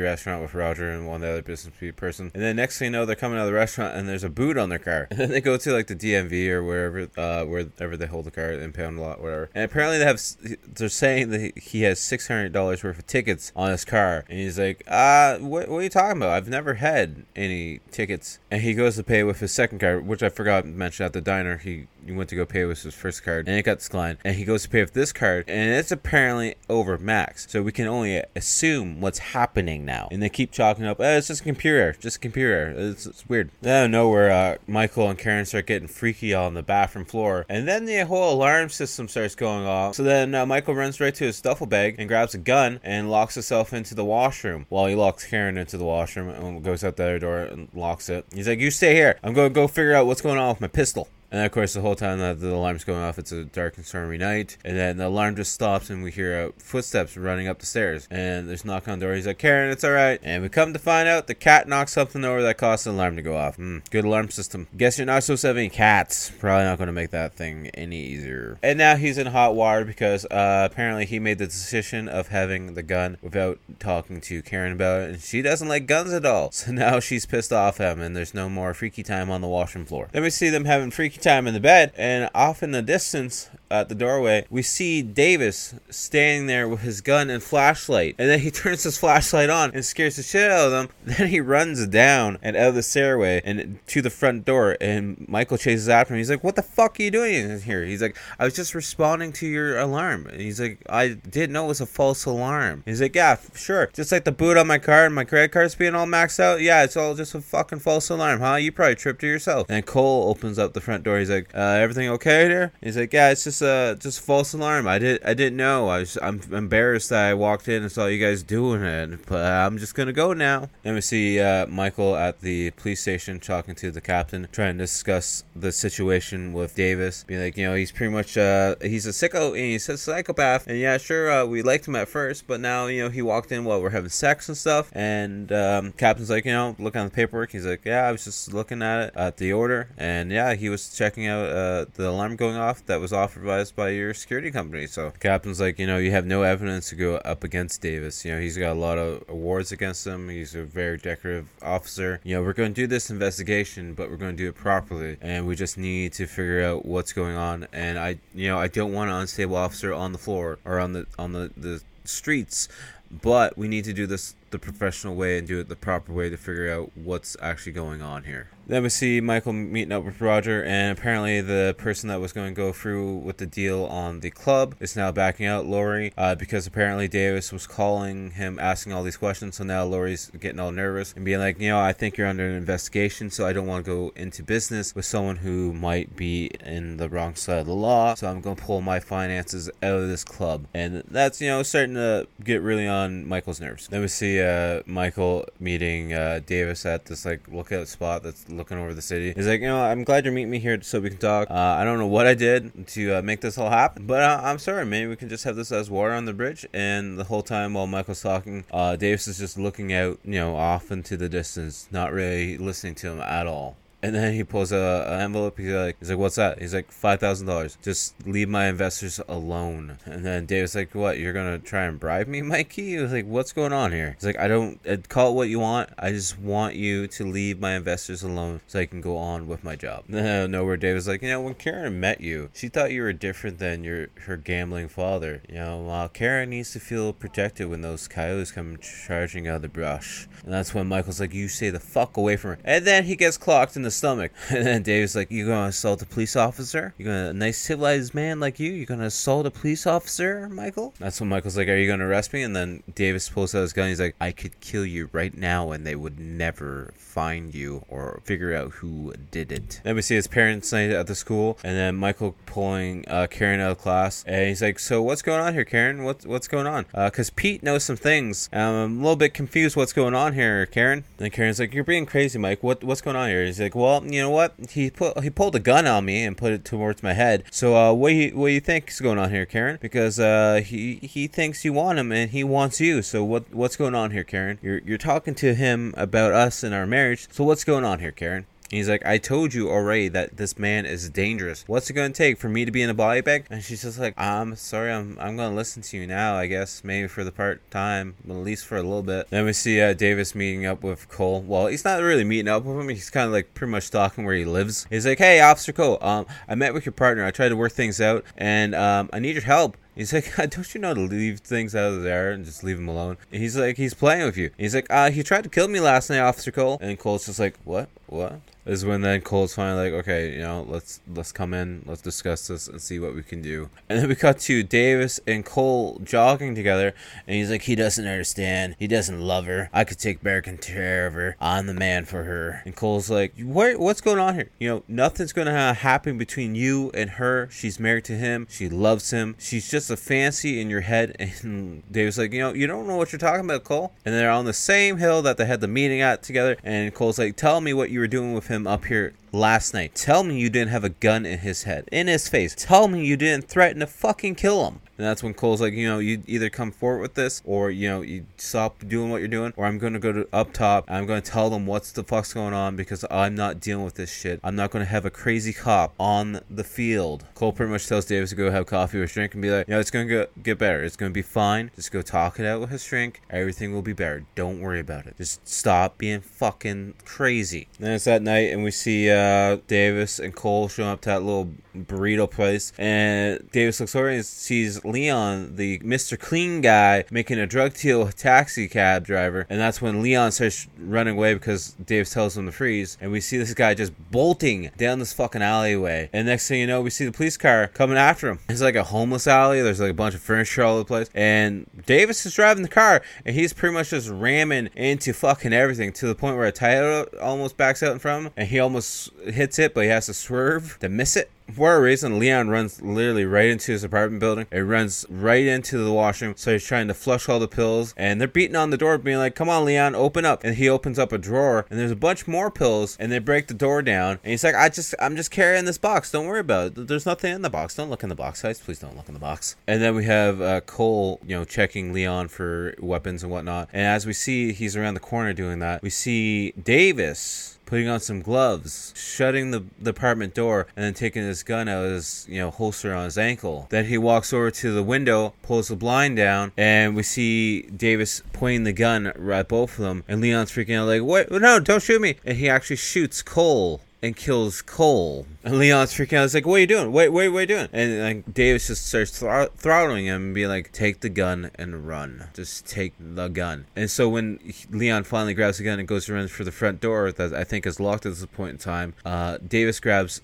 restaurant with Roger and one other business pe- person. And then next thing you know, they're coming out of the restaurant and there's a boot on their car. (laughs) And then they go to like the DMV or wherever, uh, wherever they hold the car, impound a lot, whatever. And apparently they have, they're saying that he has six hundred dollars worth of tickets on his car. And he's like, uh, what, what are you talking about? I've never had any tickets. And he goes to pay with his second card, which I forgot to mention at the diner. He he went to go pay with his first card and it got declined and he goes to pay with this card and it's apparently over so we can only assume what's happening now. And they keep chalking up eh, it's just a computer just a computer. It's, it's weird. Out of nowhere uh, michael and karen start getting freaky on the bathroom floor. And then the whole alarm system starts going off. So then uh, michael runs right to his duffel bag and grabs a gun and locks himself into the washroom. While he locks karen into the washroom and goes out the other door and locks it. He's like you stay here. I'm going to go figure out what's going on with my pistol and of course, the whole time that the alarm's going off, it's a dark and stormy night. And then the alarm just stops, and we hear uh, footsteps running up the stairs. And there's knock on the door. He's like, "Karen, it's all right." And we come to find out the cat knocked something over that caused the alarm to go off. Hmm, good alarm system. Guess you're not supposed to have any cats. Probably not going to make that thing any easier. And now he's in hot water because uh, apparently he made the decision of having the gun without talking to Karen about it, and she doesn't like guns at all. (laughs) So now she's pissed off at him, and there's no more freaky time on the washroom floor. Then we see them having freaky time in the bed, and off in the distance at the doorway, we see Davis standing there with his gun and flashlight. And then he (laughs) turns his flashlight on and scares the shit out of them. (laughs) Then he runs down and out of the stairway and to the front door. And Michael chases after him. He's like, What the fuck are you doing in here? He's like, I was just responding to your alarm. And he's like, I didn't know it was a false alarm. He's like, Yeah, sure. Just like the boot on my car and my credit card's being all maxed out. Yeah, it's all just a fucking false alarm, huh? You probably tripped it yourself. And Cole opens up the front door. He's like, uh, everything okay here? He's like, yeah, it's just a just false alarm. I did I didn't know. I was I'm embarrassed that I walked in and saw you guys doing it, but I'm just gonna go now. Then we see uh, Michael at the police station talking to the captain, trying to discuss the situation with Davis, being like, you know, he's pretty much uh he's a sicko and he's a psychopath, and yeah, sure, uh, we liked him at first, but now you know he walked in while we're having sex and stuff, and um, captain's like, you know, look on the paperwork. He's like, yeah, I was just looking at it at the order, and yeah, he was checking out uh, the alarm going off that was by your security company. So captain's like, you know, you have no evidence to go up against Davis. You know, he's got a lot of awards against him. He's a very decorative officer. You know, we're going to do this investigation, but we're going to do it properly, and we just need to figure out what's going on. And I, you know, I don't want an unstable officer on the floor or on the on the the streets but we need to do this the professional way and do it the proper way to figure out what's actually going on here. Then we see Michael meeting up with Roger, and apparently the person that was going to go through with the deal on the club is now backing out Lori uh, because apparently Davis was calling him, asking all these questions. So now Lori's getting all nervous and being like, you know, I think you're under an investigation, so I don't want to go into business with someone who might be in the wrong side of the law. So I'm going to pull my finances out of this club, and that's you know starting to get really on Michael's nerves. Then we see uh, Michael meeting uh, Davis at this like lookout spot that's looking over the city. He's like, you know, I'm glad you're meeting me here so we can talk. Uh, I don't know what I did to uh, make this all happen, but uh, I'm sorry. Maybe we can just have this as water on the bridge. And the whole time while Michael's talking, uh, Davis is just looking out, you know, off into the distance, not really listening to him at all. And then he pulls a, an envelope. He's like, he's like, what's that? He's like, five thousand dollars. Just leave my investors alone. And then David's like, what? You're gonna try and bribe me, (laughs) Mikey? He was like, what's going on here? He's like, I don't uh, call it what you want. I just want you to leave my investors alone so I can go on with my job. No, (laughs) nowhere. David's like, you know, when Karen met you, she thought you were different than your her gambling father. You know, uh, Karen needs to feel protected when those coyotes come charging out of the brush. And that's when Michael's like, you stay the fuck away from her. And then he gets clocked in the stomach. (laughs) And then Dave's like, you gonna assault a police officer? You gonna a nice civilized man like you? You gonna assault a police officer, Michael? That's when Michael's like, are you gonna arrest me? And then Davis pulls out his gun. He's like, I could kill you right now, and they would never find you or figure out who did it. Then we see his parents night at the school, and then Michael pulling uh, Karen out of class, and he's like, "So what's going on here, Karen? What's what's going on?" Because Pete knows some things. I'm a little bit confused. What's going on here, Karen? And Karen's like, "You're being crazy, Mike. What what's going on here?" He's like, "Well, you know what? He put he pulled a gun on me and put it towards my head. So uh, what do you what do you think is going on here, Karen? Because uh, he he thinks you want him and he wants you. So what what's going on here, Karen? You're you're talking to him about us and our marriage. So what's going on here, Karen? He's like, I told you already that this man is dangerous. What's it gonna take for me to be in a body bag? And she's just like, I'm sorry, I'm I'm gonna listen to you now. I guess maybe for the part time, at least for a little bit. Then we see uh, Davis meeting up with Cole. Well, he's not really meeting up with him. He's kind of like pretty much stalking where he lives. He's like, Hey, Officer Cole, um, I met with your partner. I tried to work things out, and um, I need your help. He's like, (laughs) don't you know to leave things out of there and just leave him alone? And he's like, he's playing with you. He's like, uh, he tried to kill me last night, Officer Cole. And Cole's just like, what? What? Is when then Cole's finally like, okay, you know, let's let's come in, let's discuss this and see what we can do. And then we cut to Davis and Cole jogging together, and he's like, he doesn't understand, he doesn't love her. I could take better care of her. I'm the man for her. And Cole's like, what? What's going on here? You know, nothing's gonna happen between you and her. She's married to him. She loves him. She's just a fancy in your head. (laughs) And Davis like, you know, you don't know what you're talking about, Cole. And they're on the same hill that they had the meeting at together. And Cole's like, tell me what you were doing with him up here last night. Tell me you didn't have a gun in his head, in his face. Tell me you didn't threaten to fucking kill him. And that's when Cole's like, you know, you either come forward with this or, you know, you stop doing what you're doing or I'm going to go to up top. I'm going to tell them what's the fuck's going on because I'm not dealing with this shit. I'm not going to have a crazy cop on the field. Cole pretty much tells Davis to go have coffee with Shrink and be like, you know, it's going to get better. It's going to be fine. Just go talk it out with his Shrink. Everything will be better. Don't worry about it. Just stop being fucking crazy. Then it's that night and we see uh, Davis and Cole showing up to that little burrito place and Davis looks over and sees Leon, the Mr. Clean guy, making a drug deal taxi cab driver. And that's when Leon starts running away because Davis tells him to freeze. And we see this guy just bolting down this fucking alleyway. And next thing you know, we see the police car coming after him. It's like a homeless alley. There's like a bunch of furniture all over the place. And Davis is driving the car and he's pretty much just ramming into fucking everything to the point where a Toyota almost backs out in front of him and he almost hits it, but he has to swerve to miss it. For a reason, Leon runs literally right into his apartment building. It runs right into the washroom. So he's trying to flush all the pills. And they're beating on the door, being like, Come on, Leon, open up. And he opens up a drawer and there's a bunch more pills. And they break the door down. And he's like, I just I'm just carrying this box. Don't worry about it. There's nothing in the box. Don't look in the box, guys. Please don't look in the box. And then we have uh, Cole, you know, checking Leon for weapons and whatnot. And as we see he's around the corner doing that, we see Davis putting on some gloves, shutting the, the apartment door, and then taking his gun out of his, you know, holster on his ankle. Then he walks over to the window, pulls the blind down, and we see Davis pointing the gun at both of them. And Leon's freaking out like, "What? No, don't shoot me!" And he actually shoots Cole and kills Cole. And Leon's freaking out. He's like, "What are you doing? Wait, wait, what are you doing?" And like Davis just starts thr- throttling him and be like, "Take the gun and run. Just take the gun." And so when Leon finally grabs the gun and goes to run for the front door that I think is locked at this point in time, uh, Davis grabs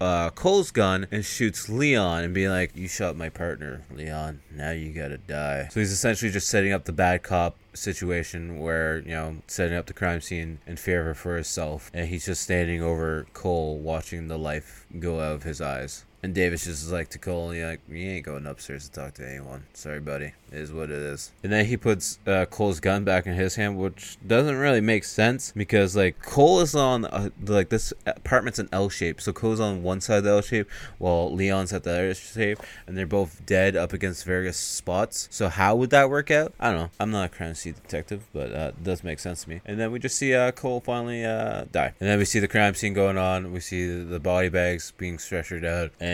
uh, Cole's gun and shoots Leon and be like, "You shot my partner, Leon. Now you gotta die." So he's essentially just setting up the bad cop situation where you know setting up the crime scene in favor for himself and he's just standing over cole watching the life go out of his eyes and davis just is like to cole he like you ain't going upstairs to talk to anyone. Sorry buddy. It is what it is. And then he puts uh, cole's gun back in his hand which doesn't really make sense because like cole is on uh, like this apartment's an l shape. So cole's on one side of the l shape while leon's at the other shape and they're both dead up against various spots. So how would that work out? I don't know. I'm not a crime scene detective but uh, it does make sense to me. And then we just see uh, cole finally uh, die. And then we see the crime scene going on. We see the body bags being stretchered out and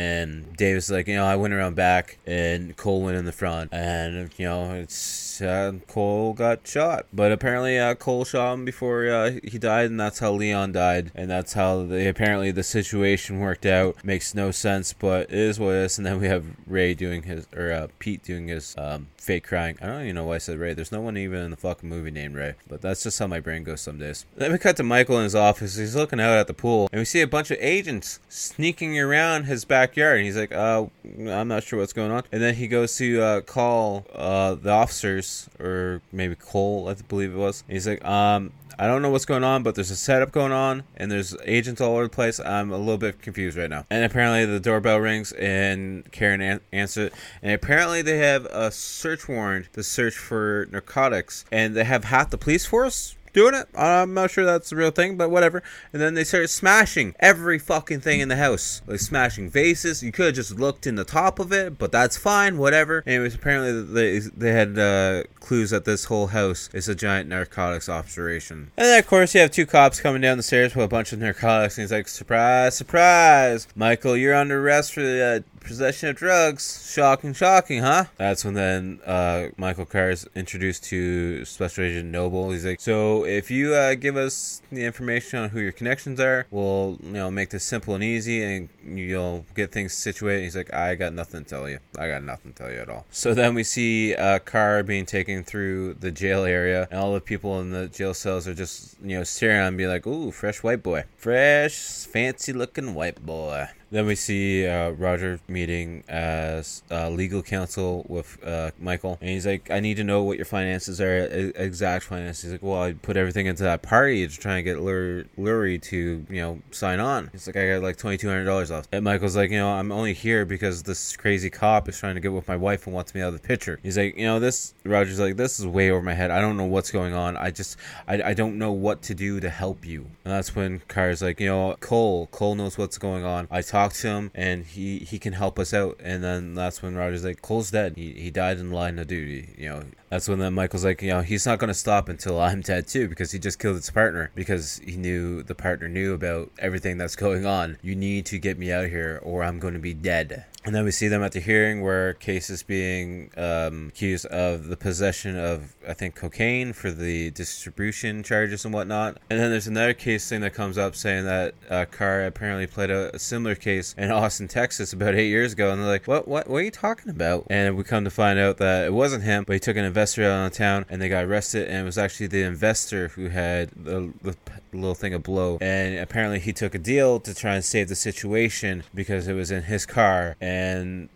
davis is like you know i went around back and cole went in the front. And you know it's uh, cole got shot. But apparently uh, cole shot him before uh, he died and that's how leon died and that's how the, apparently the situation worked out. Makes no sense but it is what it is. And then we have ray doing his or uh, pete doing his um, fake crying. I don't even know why i said ray. There's no one even in the fucking movie named ray but that's just how my brain goes some days. Then we cut to michael in his office. He's looking out at the pool and we see a bunch of agents sneaking around his backyard. And he's like uh i'm not sure what's going on. And then he goes to uh, call the officers or maybe cole i believe it was he's like um I don't know what's going on, but there's a setup going on, and there's agents all over the place. I'm a little bit confused right now. And apparently, the doorbell rings, and Karen an- answers it. And apparently, they have a search warrant to search for narcotics, and they have half the police force doing it. I'm not sure that's the real thing, but whatever. And then they started smashing every fucking thing in the house, like smashing vases. You could have just looked in the top of it, but that's fine, whatever. Anyways, apparently they they had uh, clues that this whole house is a giant narcotics operation. And then of course you have two cops coming down the stairs with a bunch of narcotics, and he's like, "Surprise, surprise, Michael, you're under arrest for uh, possession of drugs. Shocking, shocking, huh? That's when then uh, Michael Carr is introduced to Special Agent Noble. He's like, so if you uh, give us the information on who your connections are, we'll you know make this simple and easy, and you'll get things situated. He's like, I got nothing to tell you. I got nothing to tell you at all. So then we see uh, Carr being taken through the jail area, and all the people in the jail cells are just you know staring and be like, ooh, fresh white boy, fresh, fancy looking white boy. Then we see uh, Roger meeting as uh, legal counsel with uh, Michael, and he's like, "I need to know what your finances are, e- exact finances." He's like, "Well, I put everything into that party to try and get Lur- Lurie to, you know, sign on." He's like, "I got like twenty two hundred dollars left." And Michael's like, "You know, I'm only here because this crazy cop is trying to get with my wife and wants me out of the picture." He's like, "You know, this." Roger's like, "This is way over my head. I don't know what's going on. I just, I, I don't know what to do to help you." And that's when Carr's like, "You know, Cole, Cole knows what's going on. I talked to him and he he can help us out. And then that's when roger's like cole's dead. He, he died in the line of duty you know. That's when then michael's like you know he's not going to stop until (laughs) i'm dead too because he just killed his partner because he knew the partner knew about everything that's going on. You need to get me out here or i'm going to be dead and then we see them at the hearing where Case is being um, accused of the possession of, I think, cocaine for the distribution charges and whatnot. And then there's another case thing that comes up saying that uh, Carr apparently played a, a similar case in Austin, Texas about eight years ago. And they're like, what, what, what are you talking about? And we come to find out that it wasn't him, but he took an investor out of town and they got arrested. And it was actually the investor who had the, the little thing of blow. And apparently he took a deal to try and save the situation because it was in his car.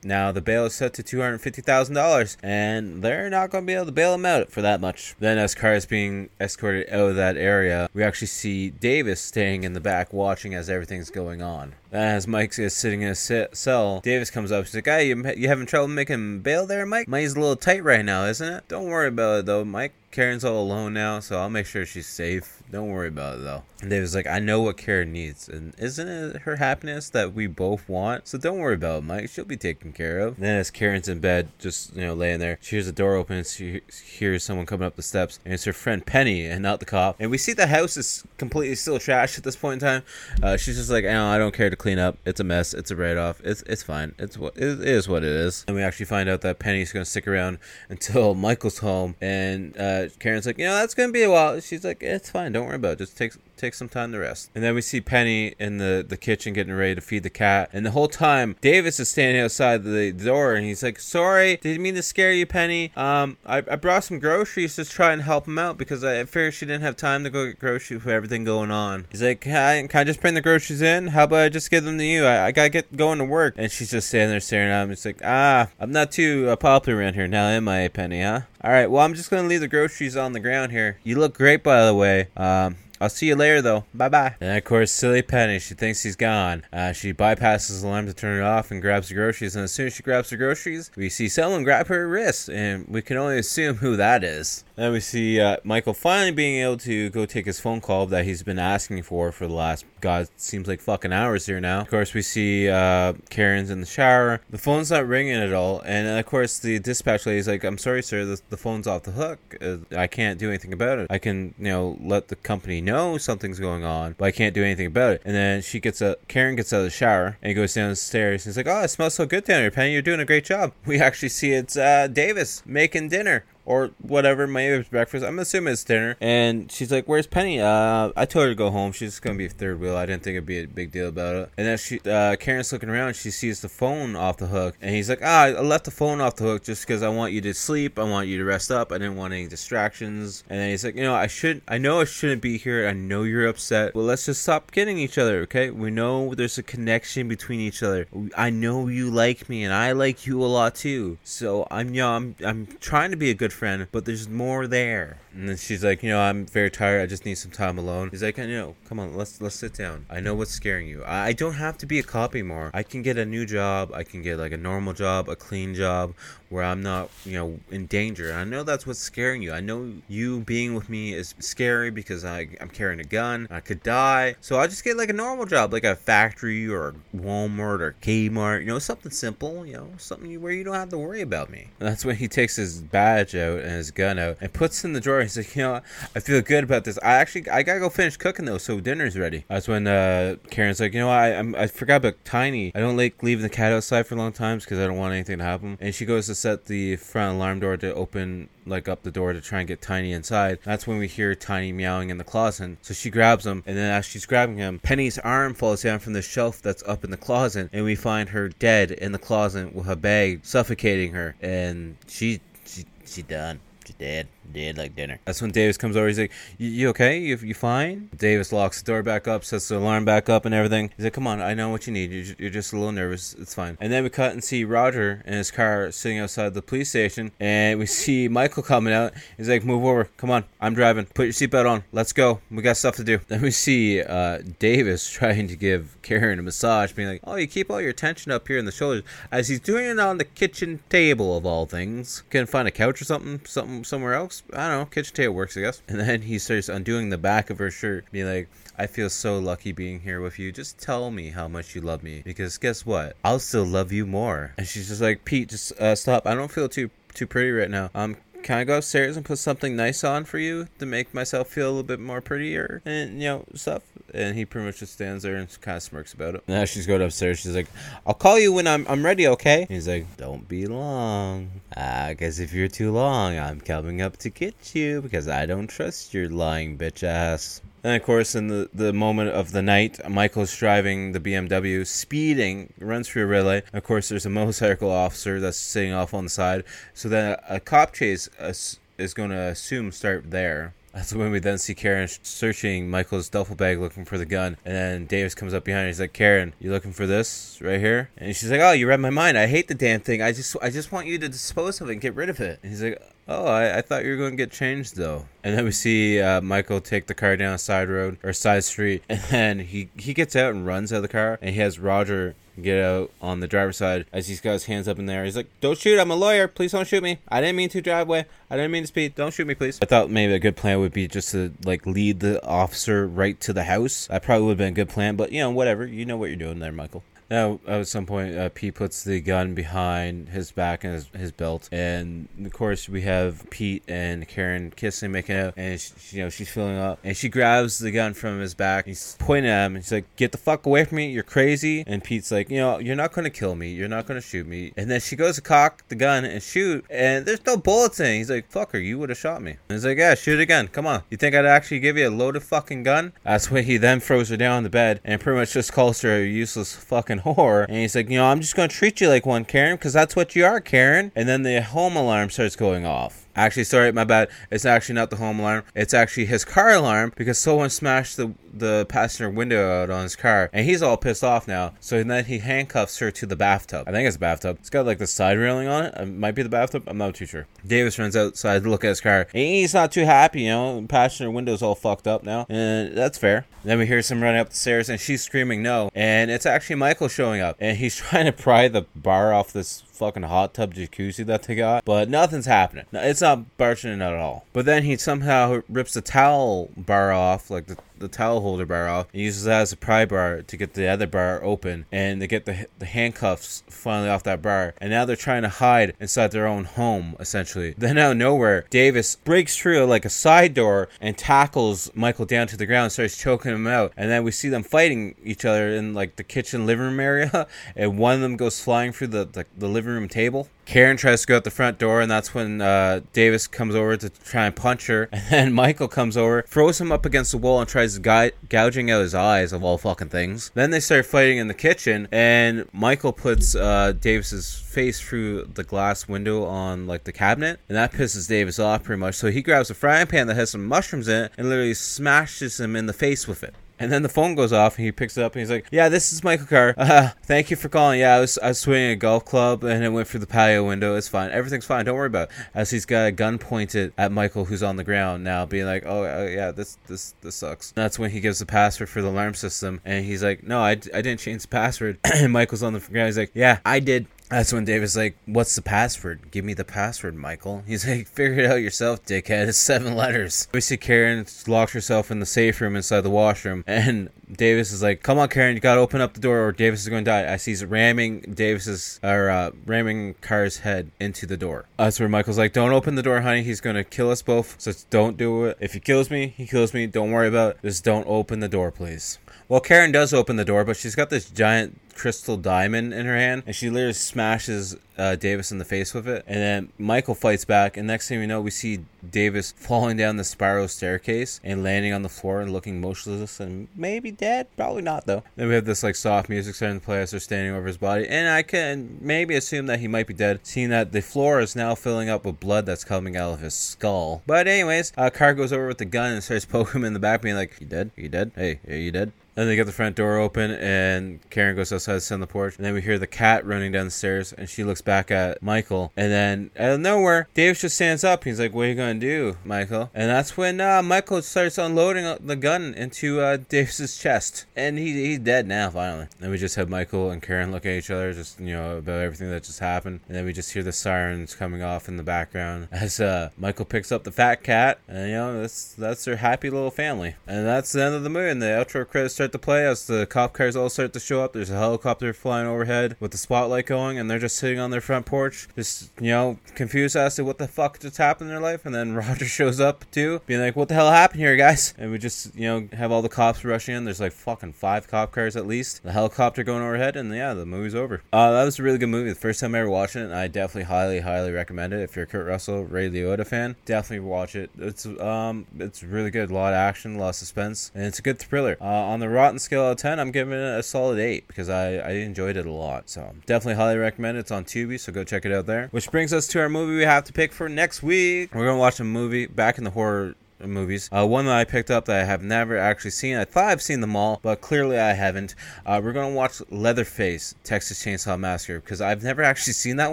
Now the bail is set to $250,000. And they're not going to be able to bail him out for that much. Then, as Carr is being escorted out of that area, we actually see Davis staying in the back watching as everything's going on. As Mike is sitting in a cell, Davis comes up. She's like, "Hey, you, you having trouble making bail there, Mike? Money's a little tight right now, isn't it? Don't worry about it, though, Mike. Karen's all alone now, so I'll make sure she's safe. Don't worry about it, though." And Davis like, "I know what Karen needs, and isn't it her happiness that we both want? So don't worry about it, Mike. She'll be taken care of." And then as Karen's in bed, just you know, laying there, she hears the door open, and she hears someone coming up the steps, and it's her friend Penny, and not the cop. And we see the house is completely still trashed at this point in time. Uh, she's just like, "Oh, I don't care to clean up. It's a mess. It's a write off. It's it's fine. It's what it is what it is." And we actually find out that Penny's gonna stick around (laughs) until Michael's home, and uh, Karen's like, "You know, that's gonna be a while." She's like, "It's fine. Don't worry about it. Just take take some time to rest." And then we see Penny in the the kitchen getting ready to feed the cat, and the whole time Davis is standing outside the door, and he's like, "Sorry, didn't mean to scare you, Penny. Um, I, I brought some groceries to try and help him out because I figured she didn't have time to go get groceries with everything going on." He's like, "Can I, can I just bring the groceries in? How about I just give them to you? I, I gotta get going to work." And she's just standing there staring at him. It's like, "Ah, I'm not too uh, popular around here now, am I, Penny? Huh?" All right, well, I'm just gonna leave the groceries on the ground here. You look great, by the way. Um, I'll see you later, though. Bye bye. And of course, silly Penny, she thinks he's gone. Uh, she bypasses the alarm to turn it off and grabs the groceries. And as soon as she grabs the groceries, we see someone grab her wrist, and we can only assume who that is. Then we see uh, Michael finally being able to go take his phone call that he's been asking for for the last, God, seems like fucking hours here now. Of course, we see uh, Karen's in the shower. The phone's not ringing at all. And of course, the dispatch lady's like, I'm sorry, sir, the, the phone's off the hook. Uh, I can't do anything about it. I can, you know, let the company know something's going on, but I can't do anything about it. And then she gets a, Karen gets out of the shower and goes down the stairs. And he's like, Oh, it smells so good down here, Penny. You're doing a great job. (laughs) We actually see it's uh, Davis making dinner or whatever. Maybe it's breakfast. I'm assuming it's dinner. And she's like, "Where's Penny?" Uh, I told her to go home. She's gonna be third wheel. I didn't think it'd be a big deal about it. And then she, uh, Karen's looking around. She sees the phone off the hook, and he's like, "Ah, I left the phone off the hook just because I want you to sleep. I want you to rest up. I didn't want any distractions." And then he's like, "You know, I should. I know I shouldn't be here. I know you're upset. Well, let's just stop getting each other, okay? We know there's a connection between each other. I know you like me, and I like you a lot too. So I'm, you know, I'm, I'm trying to be a good friend, but there's more there." And then she's like, "You know, I'm very tired. I just need some time alone." He's like, "I know. Come on, let's let's sit down. I know what's scaring you. I, I don't have to be a cop anymore. I can get a new job. I can get like a normal job, a clean job, where I'm not, you know, in danger. And I know that's what's scaring you. I know you being with me is scary because I, I'm carrying a gun. I could die. So I just get like a normal job, like a factory or Walmart or Kmart, you know, something simple, you know, something where you don't have to worry about me. And that's when he takes his badge out and his gun out and puts in the drawer. He's (laughs) like, you know, I feel good about this. I actually, I gotta go finish cooking though, so dinner's ready. That's when uh, Karen's like, you know, I I'm, I forgot about Tiny. I don't like leaving the cat outside for long times because I don't want anything to happen. And she goes to set the front alarm door to open like up the door to try and get Tiny inside. That's when we hear Tiny meowing in the closet. So she grabs him, and then as she's grabbing him, Penny's arm falls down from the shelf that's up in the closet, and we find her dead in the closet with a bag suffocating her, and she she she done. She dead. Dead like dinner. That's when Davis comes over. He's like, "You, okay? You, you fine?" Davis locks the door back up, sets the alarm back up, and everything. He's like, "Come on, I know what you need. You're, ju- you're just a little nervous. It's fine." And then we cut and see Roger in his car sitting outside the police station, and we see Michael coming out. He's like, "Move over. Come on. I'm driving. Put your seatbelt on. Let's go. We got stuff to do." (laughs) Then we see uh, Davis (laughs) trying to give Karen a massage, being like, "Oh, you keep all your tension up here in the shoulders," as he's doing it on the kitchen table of all things. Can find a couch or something, something somewhere else. I don't know. Kitchen table works, I guess. (laughs) And then he starts undoing the back of her shirt, being like, I feel so lucky being here with you. Just tell me how much you love me, because guess what? I'll still love you more. And she's just like, Pete, just uh, stop. I don't feel too too pretty right now. Um, can I go upstairs and put something nice on for you to make myself feel a little bit more prettier and you know stuff? And he pretty much just stands there and kind of smirks about it. Now she's going upstairs. She's like, "I'll call you when I'm I'm ready, okay?" He's like, "Don't be long. I guess if you're too long, I'm coming up to get you because I don't trust your lying bitch ass." And of course, in the, the moment of the night, Michael's driving the BMW, speeding, runs through a red light. Of course, there's a motorcycle officer that's sitting off on the side. So then a, cop chase uh, is, is going to assume start there. That's when we then see Karen searching Michael's duffel bag looking for the gun. And then Davis comes up behind her. He's like, Karen, you looking for this right here? And she's like, Oh, you read my mind. I hate the damn thing. I just I just want you to dispose of it and get rid of it. And he's like, Oh, I, I thought you were going to get changed though. And then we see uh, Michael take the car down a side road or side street. (laughs) And then he, he gets out and runs out of the car. And he has Roger get out on the driver's side as he's got his hands up in there. He's like, Don't shoot, I'm a lawyer. Please don't shoot me. I didn't mean to drive away. I didn't mean to speed. Don't shoot me, please. I thought maybe a good plan would be just to like lead the officer right to the house. That probably would have been a good plan, but you know, whatever. You know what you're doing there, Michael. Now, at some point, uh, Pete puts the gun behind his back and his, his belt, and of course, we have Pete and Karen kissing, making out, and she, you know she's filling up, and she grabs the gun from his back. He's pointing at him, and she's like, "Get the fuck away from me! You're crazy!" And Pete's like, "You know, you're not gonna kill me. You're not gonna shoot me." And then she goes to cock the gun and shoot, and there's no bullets in. He's like, "Fucker, you would have shot me." And he's like, "Yeah, shoot again. Come on. You think I'd actually give you a loaded fucking gun?" That's when he then throws her down on the bed and pretty much just calls her a useless fucking whore. And he's like, you know, I'm just gonna treat you like one, Karen, because that's what you are, Karen. And then the home alarm starts going off. Actually, sorry, my bad. It's actually not the home alarm. It's actually his car alarm because someone smashed the the passenger window out on his car, and he's all pissed off now. So then he handcuffs her to the bathtub. I think it's a bathtub. It's got like the side railing on it. It might be the bathtub. I'm not too sure. Davis runs outside to look at his car. He's not too happy, you know. Passenger window's all fucked up now, and that's fair. Then we hear some running up the stairs, and she's screaming no. And it's actually Michael showing up, and he's (laughs) trying to pry the bar off this fucking hot tub jacuzzi that they got, but nothing's happening. It's not barging at all. But then he somehow rips the towel bar off, like the, the towel holder bar off, and uses that as a pry bar to get the other bar open, and to get the the handcuffs finally off that bar. And now they're trying to hide inside their own home, essentially. (laughs) Then out of nowhere, Davis breaks through like a side door and tackles Michael down to the ground, starts choking him out. And then we see them fighting each other in like the kitchen living room area, (laughs) and one of them goes flying through the, the, the living room table. Karen tries to go out the front door, and that's when uh, Davis comes over to try and punch her. (laughs) And then Michael comes over, throws him up against the wall, and tries gou- gouging out his eyes, of all fucking things. Then they start fighting in the kitchen, and Michael puts uh, Davis's face through the glass window on like the cabinet, and that pisses Davis off pretty much. So he grabs a frying pan that has some mushrooms in it and literally smashes him in the face with it. And then the phone goes off, and he picks it up, and he's like, "Yeah, this is Michael Carr. (laughs) Uh, thank you for calling. Yeah, I was I was swinging a golf club, and it went through the patio window. It's fine. Everything's fine. Don't worry about." it. As he's got a gun pointed at Michael, who's on the ground now, being like, "Oh, uh, yeah, this this this sucks." That's when he gives the password for the alarm system, and he's like, "No, I, I didn't change the password." (clears throat) and Michael's on the ground. He's like, "Yeah, I did." That's when David's like, What's the password? Give me the password, Michael. He's (laughs) like, Figure it out yourself, dickhead. It's seven letters. We see Karen locks herself in the safe room inside the washroom, and Davis is like, Come on, Karen, you gotta open up the door or Davis is gonna die. I see he's ramming Davis's, or uh, ramming Carr's head into the door. That's where Michael's like, Don't open the door, honey. He's gonna kill us both, so don't do it. If he kills me, he kills me. Don't worry about it. Just don't open the door, please. Well, Karen does open the door, but she's got this giant crystal diamond in her hand, and she literally smashes uh, Davis in the face with it. And then Michael fights back, and next thing we know, we see Davis falling down the spiral staircase and landing on the floor and looking motionless and maybe dead. Probably not though. Then we have this like soft music starting to play as they're standing over his body, and I can maybe assume that he might be dead, seeing that the floor is now filling up with blood that's coming out of his skull. But anyways, uh, Carr goes over with the gun and starts (laughs) poking him in the back, being like, "You dead? You dead? Hey, are you dead?" Then they get the front door open, and Karen goes outside to sit on the porch. And then we hear the cat running down the stairs, and she looks back at Michael. And then out of nowhere, Dave just stands up. He's like, "What are you gonna do, Michael?" And that's when uh, Michael starts unloading the gun into uh, (laughs) Davis's chest, and he, he's dead now. Finally, and we just have Michael and Karen look at each other, just you know about everything that just happened. And then we just hear the sirens coming off in the background (laughs) as uh, Michael picks up the fat cat, and you know that's that's their happy little family. And that's the end of the movie. And the outro credits start to play as the cop cars all start to show up. There's a helicopter flying overhead with the spotlight going, and they're just sitting on their front porch, just you know, confused as to what the fuck just happened in their life. And then (laughs) Roger shows up too, being like, "What the hell happened here, guys?" And we just you know have all the cops rushing in. There's like fucking five cop cars at least. The helicopter going overhead, and yeah, the movie's over. Uh, that was a really good movie. The first time I ever watched it, and I definitely highly, highly recommend it. If you're Kurt Russell, Ray Liotta fan, definitely watch it. It's um, it's really good. A lot of action, a lot of suspense, and it's a good thriller. Uh, on the Rotten scale of 10, I'm giving it a solid 8 because I, I enjoyed it a lot. So definitely highly recommend it. It's on Tubi, so go check it out there. Which brings us to our movie we have to pick for next week. We're to watch a movie back in the horror movies. Uh, one that I picked up that I have never actually seen. I thought I've seen them all, but clearly I haven't. Uh, we're gonna watch Leatherface, Texas Chainsaw Massacre, because I've never actually seen that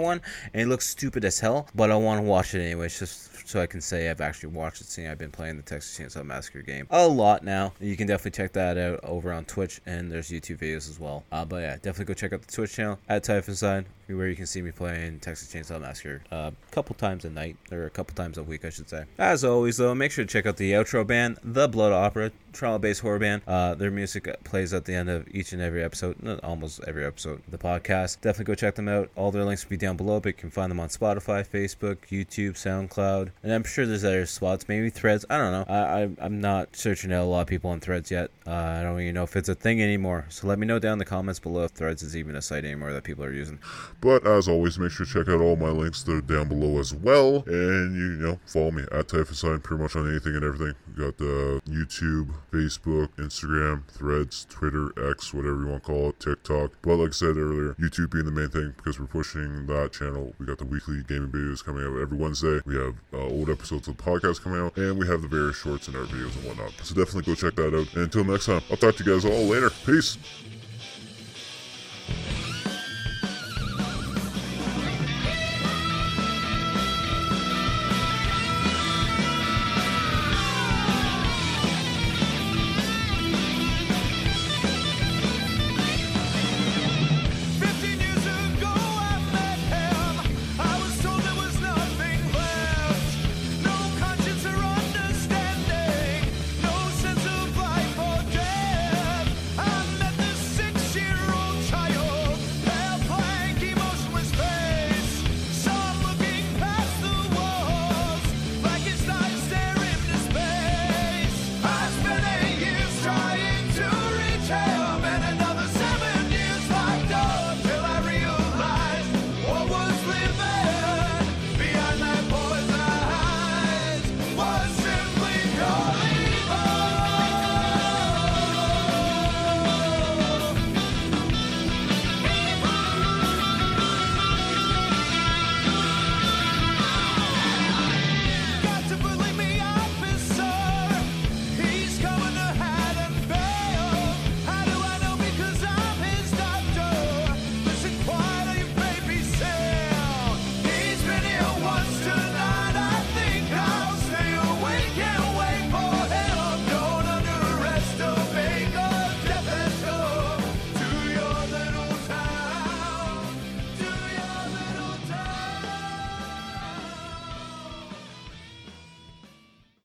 one, and it looks stupid as hell. But I want to watch it anyways, just so I can say I've actually watched it. Seeing I've been playing the Texas Chainsaw Massacre game a lot now. You can definitely check that out over on Twitch, and there's YouTube videos as well. Uh, but yeah, definitely go check out the Twitch channel at Typhenstein, where you can see me playing Texas Chainsaw Massacre uh, a couple times a night, or a couple times a week, I should say. As always, though, make sure to check out the outro band, The Blood Opera, Toronto-based horror band. Uh, their music plays at the end of each and every episode, not almost every episode of the podcast. Definitely go check them out. All their links will be down below, but you can find them on Spotify, Facebook, YouTube, SoundCloud, and I'm sure there's other spots, maybe Threads. I don't know. I, I I'm not searching out a lot of people on Threads yet. Uh, I don't even know if it's a thing anymore. So let me know down in the comments below if Threads is even a site anymore that people are using. But as always, make sure to check out all my links. They're down below as well. And you, you know, follow me at Typhenstein pretty much on anything and everything. We got the YouTube, Facebook, Instagram, Threads, Twitter, X, whatever you want to call it, TikTok. But like I said earlier, YouTube being the main thing because we're pushing that channel. We got the weekly gaming videos coming out every Wednesday. We have uh, old episodes of the podcast coming out, and we have the various shorts in our videos and whatnot. So definitely go check that out. And until next time, I'll talk to you guys all later. Peace.